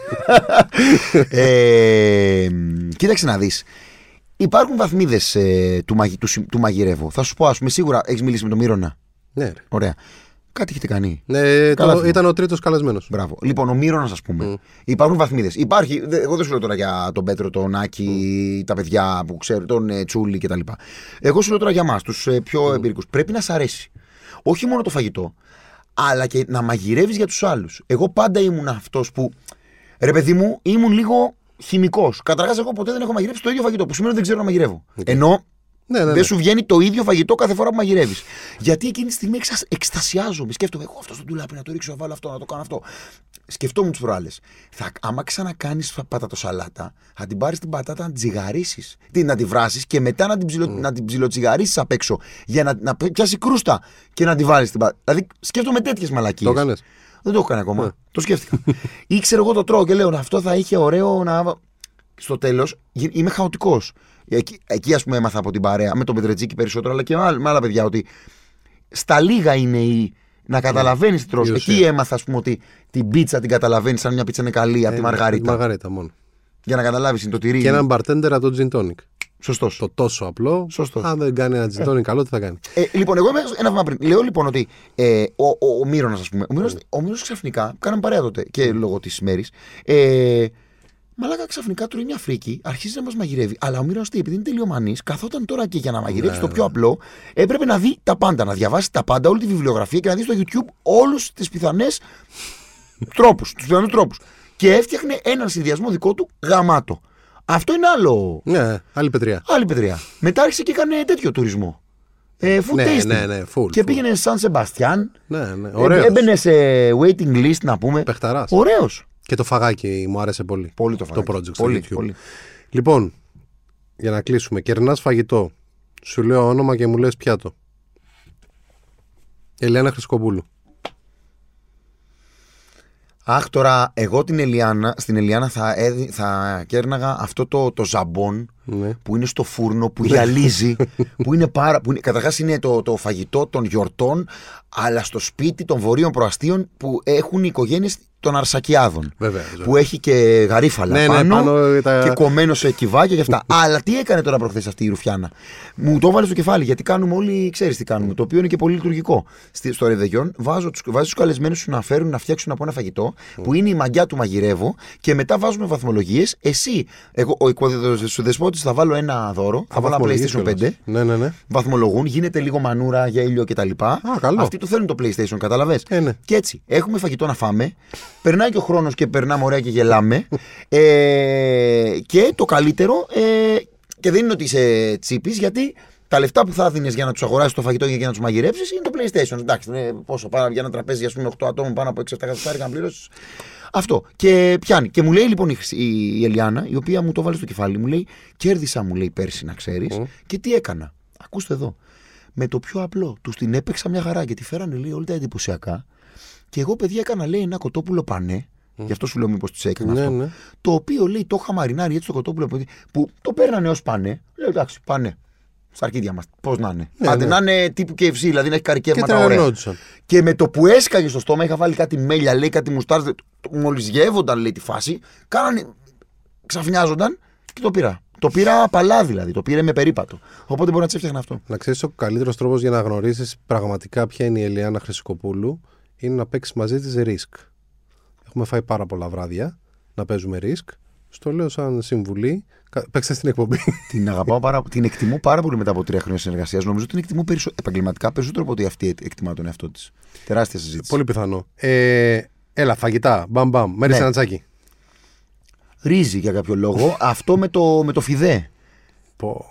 ε, κοίταξε να δεις. Υπάρχουν βαθμίδες του, μαγει, του, συ- του μαγειρεύω. Θα σου πω, ας πούμε, σίγουρα έχεις μιλήσει με τον Μύρονα. Ναι, ρε. Ωραία. Κάτι έχετε κάνει. Ναι, Καλά το, θυμάμαι. ήταν ο τρίτος καλεσμένος. Μπράβο. Λοιπόν, ο Μύρονα, ας πούμε. Υπάρχουν βαθμίδες. Υπάρχει. δε- Εγώ δεν σου λέω τώρα για τον Πέτρο, τον Άκη, τα παιδιά που ξέρουν, τον ε, Τσούλη κτλ. Εγώ σου λέω τώρα για εμάς, τους ε, πιο εμπειρικούς. Πρέπει να σ' αρέσει. Όχι μόνο το φαγητό, αλλά και να μαγειρεύεις για τους άλλους. Εγώ πάντα ήμουν αυτός που. Ρε παιδί μου, ήμουν λίγο χημικός. Καταρχάς, εγώ ποτέ δεν έχω μαγειρεύσει το ίδιο φαγητό, που σημαίνει ότι δεν ξέρω να μαγειρεύω. Ενώ Ναι, ναι, ναι. δεν σου βγαίνει το ίδιο φαγητό κάθε φορά που μαγειρεύεις. Γιατί εκείνη τη στιγμή εξα... εκστασιάζομαι. Σκέφτομαι, εγώ αυτό στο ντουλάπι να το ρίξω, να βάλω αυτό, να το κάνω αυτό. Σκεφτόμουν τις προάλλες. Θα... Άμα ξανακάνεις πατατοσαλάτα, θα την πάρεις την πατάτα να την τζιγαρίσει. Τι, να τη βράσεις και μετά να την, ψιλο... να την ψιλοτσιγαρίσεις απ' έξω. Για να... να πιάσεις κρούστα και να τη βάλεις την πατάτα. Δηλαδή σκέφτομαι τέτοιες μαλακίες. Το έκανες; Δεν το έχω κάνει ακόμα. Το σκέφτηκα. Ήξερα εγώ το τρώω και λέω αυτό θα είχε ωραίο να. Στο τέλος είμαι χαοτικός. Εκεί, εκεί ας πούμε έμαθα από την παρέα με τον Πετρετζίκη περισσότερο, αλλά και με άλλα, με άλλα παιδιά ότι στα λίγα είναι η Να καταλαβαίνεις τι τρως. Η ουσία. Εκεί έμαθα, ας πούμε, ότι την πίτσα την καταλαβαίνεις αν μια πίτσα είναι καλή από τη Ε, μαργαρίτα. τη Μαργαρίτα μόνο. Για να καταλάβεις, είναι το τυρί. Και έναν bartender από το gin tonic. Σωστός. Το τόσο απλό. Σωστός. Αν δεν κάνει ένα gin tonic καλό, τι θα κάνει. Ε, λοιπόν, εγώ είμαι ένα βήμα πριν. Λέω λοιπόν ότι ε, ο, ο, ο Μύρονα, ας πούμε. Ο Μύρονας, ο Μύρονας ξαφνικά, κάναμε παρέα τότε και λόγω της μέρης. Ε, Μαλάκα ξαφνικά τρώει μια φρίκη, αρχίζει να μας μαγειρεύει. Αλλά ο Μύρονα, επειδή είναι τελειομανής, καθόταν τώρα και για να μαγειρεύσει το πιο απλό, έπρεπε να δει τα πάντα, να διαβάσει τα πάντα, όλη τη βιβλιογραφία και να δει στο YouTube όλους τις πιθανές τρόπους. Τους πιθανούς τρόπους. Και έφτιαχνε έναν συνδυασμό δικό του γαμάτο. Αυτό είναι άλλο Ναι, άλλη πετριά. Άλλη πετριά. Μετά άρχισε και έκανε τέτοιο τουρισμό. Ε, food Ναι, tasting. ναι, ναι, full, Και full. πήγαινε σαν Σεμπαστιάν. Ναι, ναι. Ε, Ωραίος. Έμπαινε σε waiting list να πούμε. Παιχταράς. Ωραίος. Και το φαγάκι μου άρεσε πολύ. Πολύ το φαγάκι. project στο Πολύ, YouTube. πολύ. Λοιπόν, για να κλείσουμε. Κερνάς φαγητό. Σου λέω όνομα και μου λες πιάτο. Ελένα Χρυσκοπούλου. Αχ, τώρα εγώ την Ελιάνα, στην Ελιάνα θα, έδι, θα κέρναγα αυτό το, το ζαμπόν Ναι. που είναι στο φούρνο, που γυαλίζει, που είναι πάρα. Που είναι, καταρχάς είναι το, το φαγητό των γιορτών, αλλά στο σπίτι των βορείων προαστίων που έχουν οι οικογένειες των Αρσακιάδων. Βέβαια. Που έχει και γαρίφαλα Ναι, ναι, πάνω, πάνω τα- και κομμένο σε κυβάκια και αυτά. Αλλά τι έκανε τώρα προχθές αυτή η Ρουφιάνα; Μου το έβαλε στο κεφάλι γιατί κάνουμε όλοι, ξέρεις τι κάνουμε. Το οποίο είναι και πολύ λειτουργικό. Στη- Στο ρεβεγιόν βάζω τους, βάζεις τους καλεσμένους σου να φέρουν να φτιάξουν από ένα φαγητό που είναι η μαγιά του μαγειρεύω και μετά βάζουμε βαθμολογίες. Εσύ, εγώ, ο οικοδεσπότη θα βάλω ένα δώρο, θα βάλω ένα βαθμολογείς PlayStation 5 κιόλας. Ναι, ναι, ναι. βαθμολογούν, γίνεται λίγο μανούρα, γέλιο κτλ. καλό. Αυτοί του θέλουν το PlayStation, κατάλαβε. Ε, ναι. Και έτσι, έχουμε φαγητό να φάμε. Περνάει και ο χρόνος και περνάμε ωραία και γελάμε. ε, και το καλύτερο, ε, και δεν είναι ότι είσαι τσίπης, γιατί τα λεφτά που θα δίνει για να τους αγοράσεις το φαγητό και για να τους μαγειρέψεις είναι το PlayStation. Εντάξει, είναι πόσο πάνω για ένα τραπέζι, ας πούμε, 8 ατόμων πάνω από 6-7 εκατοστάρικα να πληρώσεις. Αυτό. Και πιάνει. Και μου λέει λοιπόν η, Χρυσ- η, η Ελιάνα, η οποία μου το βάλε στο κεφάλι, μου λέει: Κέρδισα, μου λέει πέρσι, να ξέρεις. Και τι έκανα. Ακούστε εδώ. Με το πιο απλό. Τους την έπαιξα μια χαρά και τη φέρανε λέει όλα τα εντυπωσιακά. Και εγώ, παιδιά, έκανα λέει ένα κοτόπουλο πανέ. Γι' αυτό σου λέω μήπως του έκανα Ναι, αυτό. ναι. Το οποίο λέει το είχα μαρινάρει έτσι το κοτόπουλο που, που το παίρνανε ως πανέ. Λέω εντάξει, πανέ. Στα αρχίδια μας. Πώς να είναι. Ναι, Άντε ναι. να είναι τύπου KFC, δηλαδή να έχει Και καρικεύματα ωραία. τρελανόντουσαν. Και με το που έσκαγε στο στόμα, είχα βάλει κάτι μέλια, λέει κάτι μουστάρδε. Μόλι γεύονταν, λέει τη φάση, κάνανε. ξαφνιάζονταν και το πήρα. Το πήρα παλά δηλαδή, το πήρα με περίπατο. Οπότε μπορεί να τη έφτιαχνα αυτό. Να ξέρεις, ο καλύτερος τρόπος για να γνωρίσεις πραγματικά ποια είναι η Ελιάνα Χρυσικοπούλου είναι να παίξεις μαζί της ρίσκ. Έχουμε φάει πάρα πολλά βράδια να παίζουμε ρίσκ. Στο λέω σαν συμβουλή. Κα- Παίξτε στην εκπομπή. την αγαπάω πάρα την εκτιμώ πάρα πολύ μετά από τρία χρόνια συνεργασίας. Νομίζω ότι την εκτιμώ περισσο... επαγγελματικά περισσότερο από ότι αυτή εκτιμά τον εαυτό της. Τεράστια συζήτηση. Πολύ πιθανό. Ε, έλα, φαγητά. Μπαμ, μπαμ. Μένει Ναι. ένα τσάκι. Ρύζι για κάποιο λόγο. αυτό με το, με το φιδέ. Πω.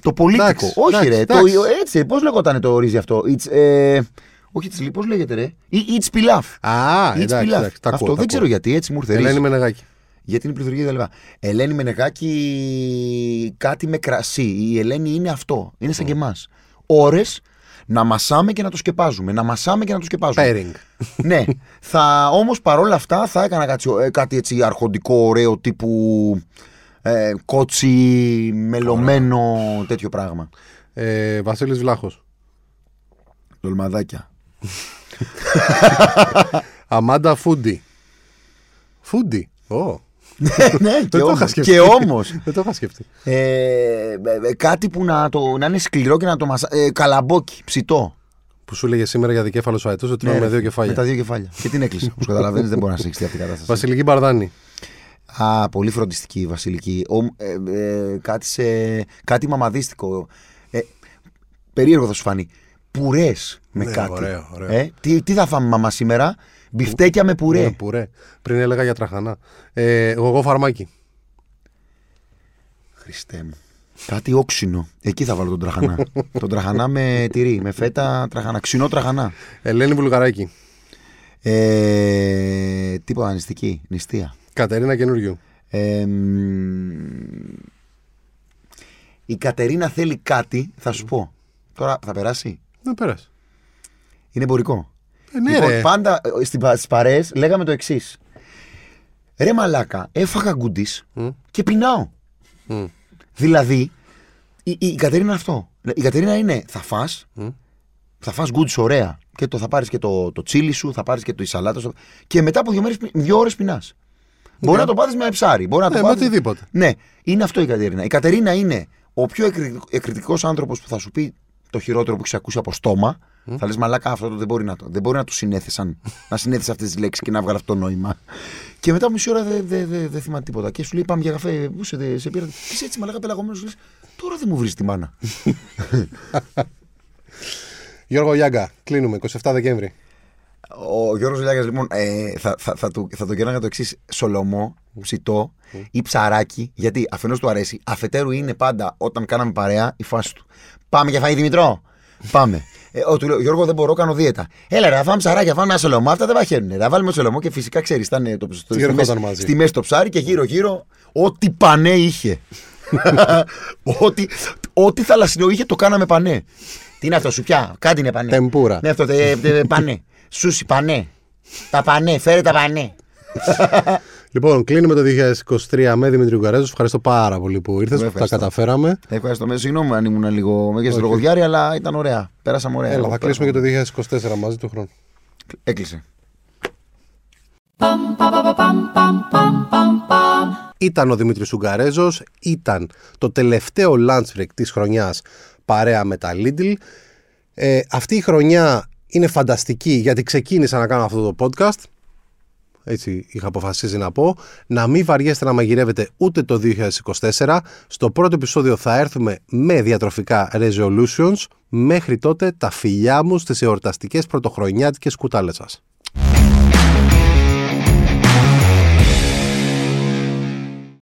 Το πολίτικο. Εντάξει, όχι, εντάξει, ρε. εντάξει. Το, έτσι, πώς λεγόταν το ρύζι αυτό; It's, ε, όχι, it's, πώ λέγεται, ρε. Ή- It's pilaf. Α, It's εντάξει, pilaf. εντάξει. Τα αυτό ακούω, τα δεν ξέρω ακούω. γιατί, έτσι μου ήρθε. ρύζι. Ελένη Μενεγάκη. Γιατί είναι πληθυντική κτλ. Ελένη Μενεγάκη κάτι με κρασί. Η Ελένη είναι αυτό. Είναι σαν και εμάς. Ώρες να μασάμε και να το σκεπάζουμε. Να μασάμε και να το σκεπάζουμε. Πέρινγκ. ναι. Θα, όμως παρόλα αυτά θα έκανα κάτι, ε, κάτι έτσι αρχοντικό, ωραίο τύπου ε, κότσι, μελωμένο, τέτοιο πράγμα. Ε, Βασίλης Βλάχος. Δολμαδάκια. Αμάντα Φούντι. Φούντι. Ω. ναι, και το είχα όμως. σκεφτεί. Και όμως. Δεν το είχα σκεφτεί. Ε, ε, ε, κάτι που να, το, να είναι σκληρό και να το μασα... Ε, καλαμπόκι, ψητό. Που σου έλεγε σήμερα για δικέφαλος αετός ότι τρώμε Ναι, με ρε, δύο κεφάλια. Με τα δύο κεφάλια. και την έκλεισε. Όπως καταλαβαίνεις, δεν μπορεί να σε αυτή η κατάσταση. Βασιλική Μπαρδάνη. Α, πολύ φροντιστική η Βασιλική. Ο, ε, ε, κάτι, σε, κάτι μαμαδίστικο. Ε, περίεργο θα σου φανεί. Πουρές με Ναι, κάτι. ωραίο, ωραίο. Ε, τι, τι θα φάμε μαμά σήμερα; Μπιφτέκια με πουρέ. Ναι, πουρέ. Πριν έλεγα για τραχανά. Ε, εγώ φαρμάκι. Χριστέ μου. Κάτι όξινο. Εκεί θα βάλω τον τραχανά. τον τραχανά με τυρί. Με φέτα τραχανά. Ξινό τραχανά. Ελένη Βουλγαράκη. Ε, τίποτα νηστική. Νηστεία. Κατερίνα Καινούριου. Ε, μ, η Κατερίνα θέλει κάτι, θα σου πω. Τώρα θα περάσει; Δεν πέρασε. Είναι εμπορικό. Ε, ναι, λοιπόν, ρε. πάντα ε, στην πα- στις παρέες λέγαμε το εξής. Ρε μαλάκα, έφαγα γκούντις Μμ. και πεινάω. θα φας γκουτς ωραία. Και το, θα πάρεις και το, το τσίλι σου, θα πάρεις και το σαλάτα σου. Και μετά από δύο, μέρες, δύο ώρες πεινάς. Μπορεί Ναι. να το πάρεις με ψάρι. Μπορεί να το Ναι, με πάθεις- οτιδήποτε. Ναι, είναι αυτό η Κατερίνα. Η Κατερίνα είναι ο πιο εκρητικός άνθρωπος που θα σου πει το χειρότερο που έχεις ακούσει από στόμα. Θα λες μαλάκα αυτό το δεν μπορεί να το. Δεν μπορεί να το συνέθεσαν. να συνέθεσε αυτές τις λέξεις και να βγάλει αυτό το νόημα. Και μετά από μισή ώρα δεν δε, δε, δε θυμάται τίποτα. Και σου λέει πάμε για καφέ. Πού σε, δε- σε πήρα. Τι είσαι έτσι μαλάκα πελαγωμένος. Σου λες, Τώρα δεν μου βρεις τη μάνα. Γιώργο Γιάγκα, κλείνουμε 27 Δεκέμβρη. Ο Γιώργος Λιάγας λοιπόν ε, θα, θα, θα, του, θα το κερνάγα το εξής σολομό, ψητό ή ψαράκι, γιατί αφενός του αρέσει, αφετέρου είναι πάντα όταν κάναμε παρέα η φάση του. Πάμε για φαΐ Δημητρό. Πάμε. Ε, ο, του λέω, Γιώργο δεν μπορώ, κάνω δίαιτα. Έλα, ρε, θα φάμε ψαράκια, φάμε ένα σολομό. Αυτά δεν βαχαίνουν. Θα βάλουμε σολομό και φυσικά ξέρεις, ήταν ε, το, στο, Τι στη, ερχόταν μέση, μαζί. στη μέση το ψάρι και γύρω-γύρω ό,τι πανέ είχε. ό,τι, ό,τι θαλασσινό είχε το κάναμε πανέ. Τι είναι αυτό, σου πια, κάτι είναι πανέ. Τεμπούρα. Ναι, αυτό τε, τε, πανέ. Σούσι, πανέ. Τα πανέ, φέρε τα πανέ. Λοιπόν, κλείνουμε το 2023 με Δημήτρη Ουγγαρέζος. Ευχαριστώ πάρα πολύ που ήρθες, που τα ευχαριστώ. καταφέραμε. Ευχαριστώ. Με συγγνώμη αν ήμουν λίγο με στο λογοδιάρι, αλλά ήταν ωραία. Πέρασαμε ωραία. Έλα, Εγώ θα πέρασα. κλείσουμε και το 2024 μαζί του χρόνου. Έκλεισε. Ήταν ο Δημήτρης Ουγγαρέζος, ήταν το τελευταίο lunch break της χρονιάς παρέα με τα Lidl. Ε, αυτή η χρονιά είναι φανταστική γιατί ξεκίνησα να κάνω αυτό το podcast. Έτσι είχα αποφασίσει να πω. Να μην βαριέστε να μαγειρεύετε ούτε το 2024. Στο πρώτο επεισόδιο θα έρθουμε με διατροφικά resolutions. Μέχρι τότε τα φιλιά μου στις εορταστικές πρωτοχρονιάτικες κουτάλες σας.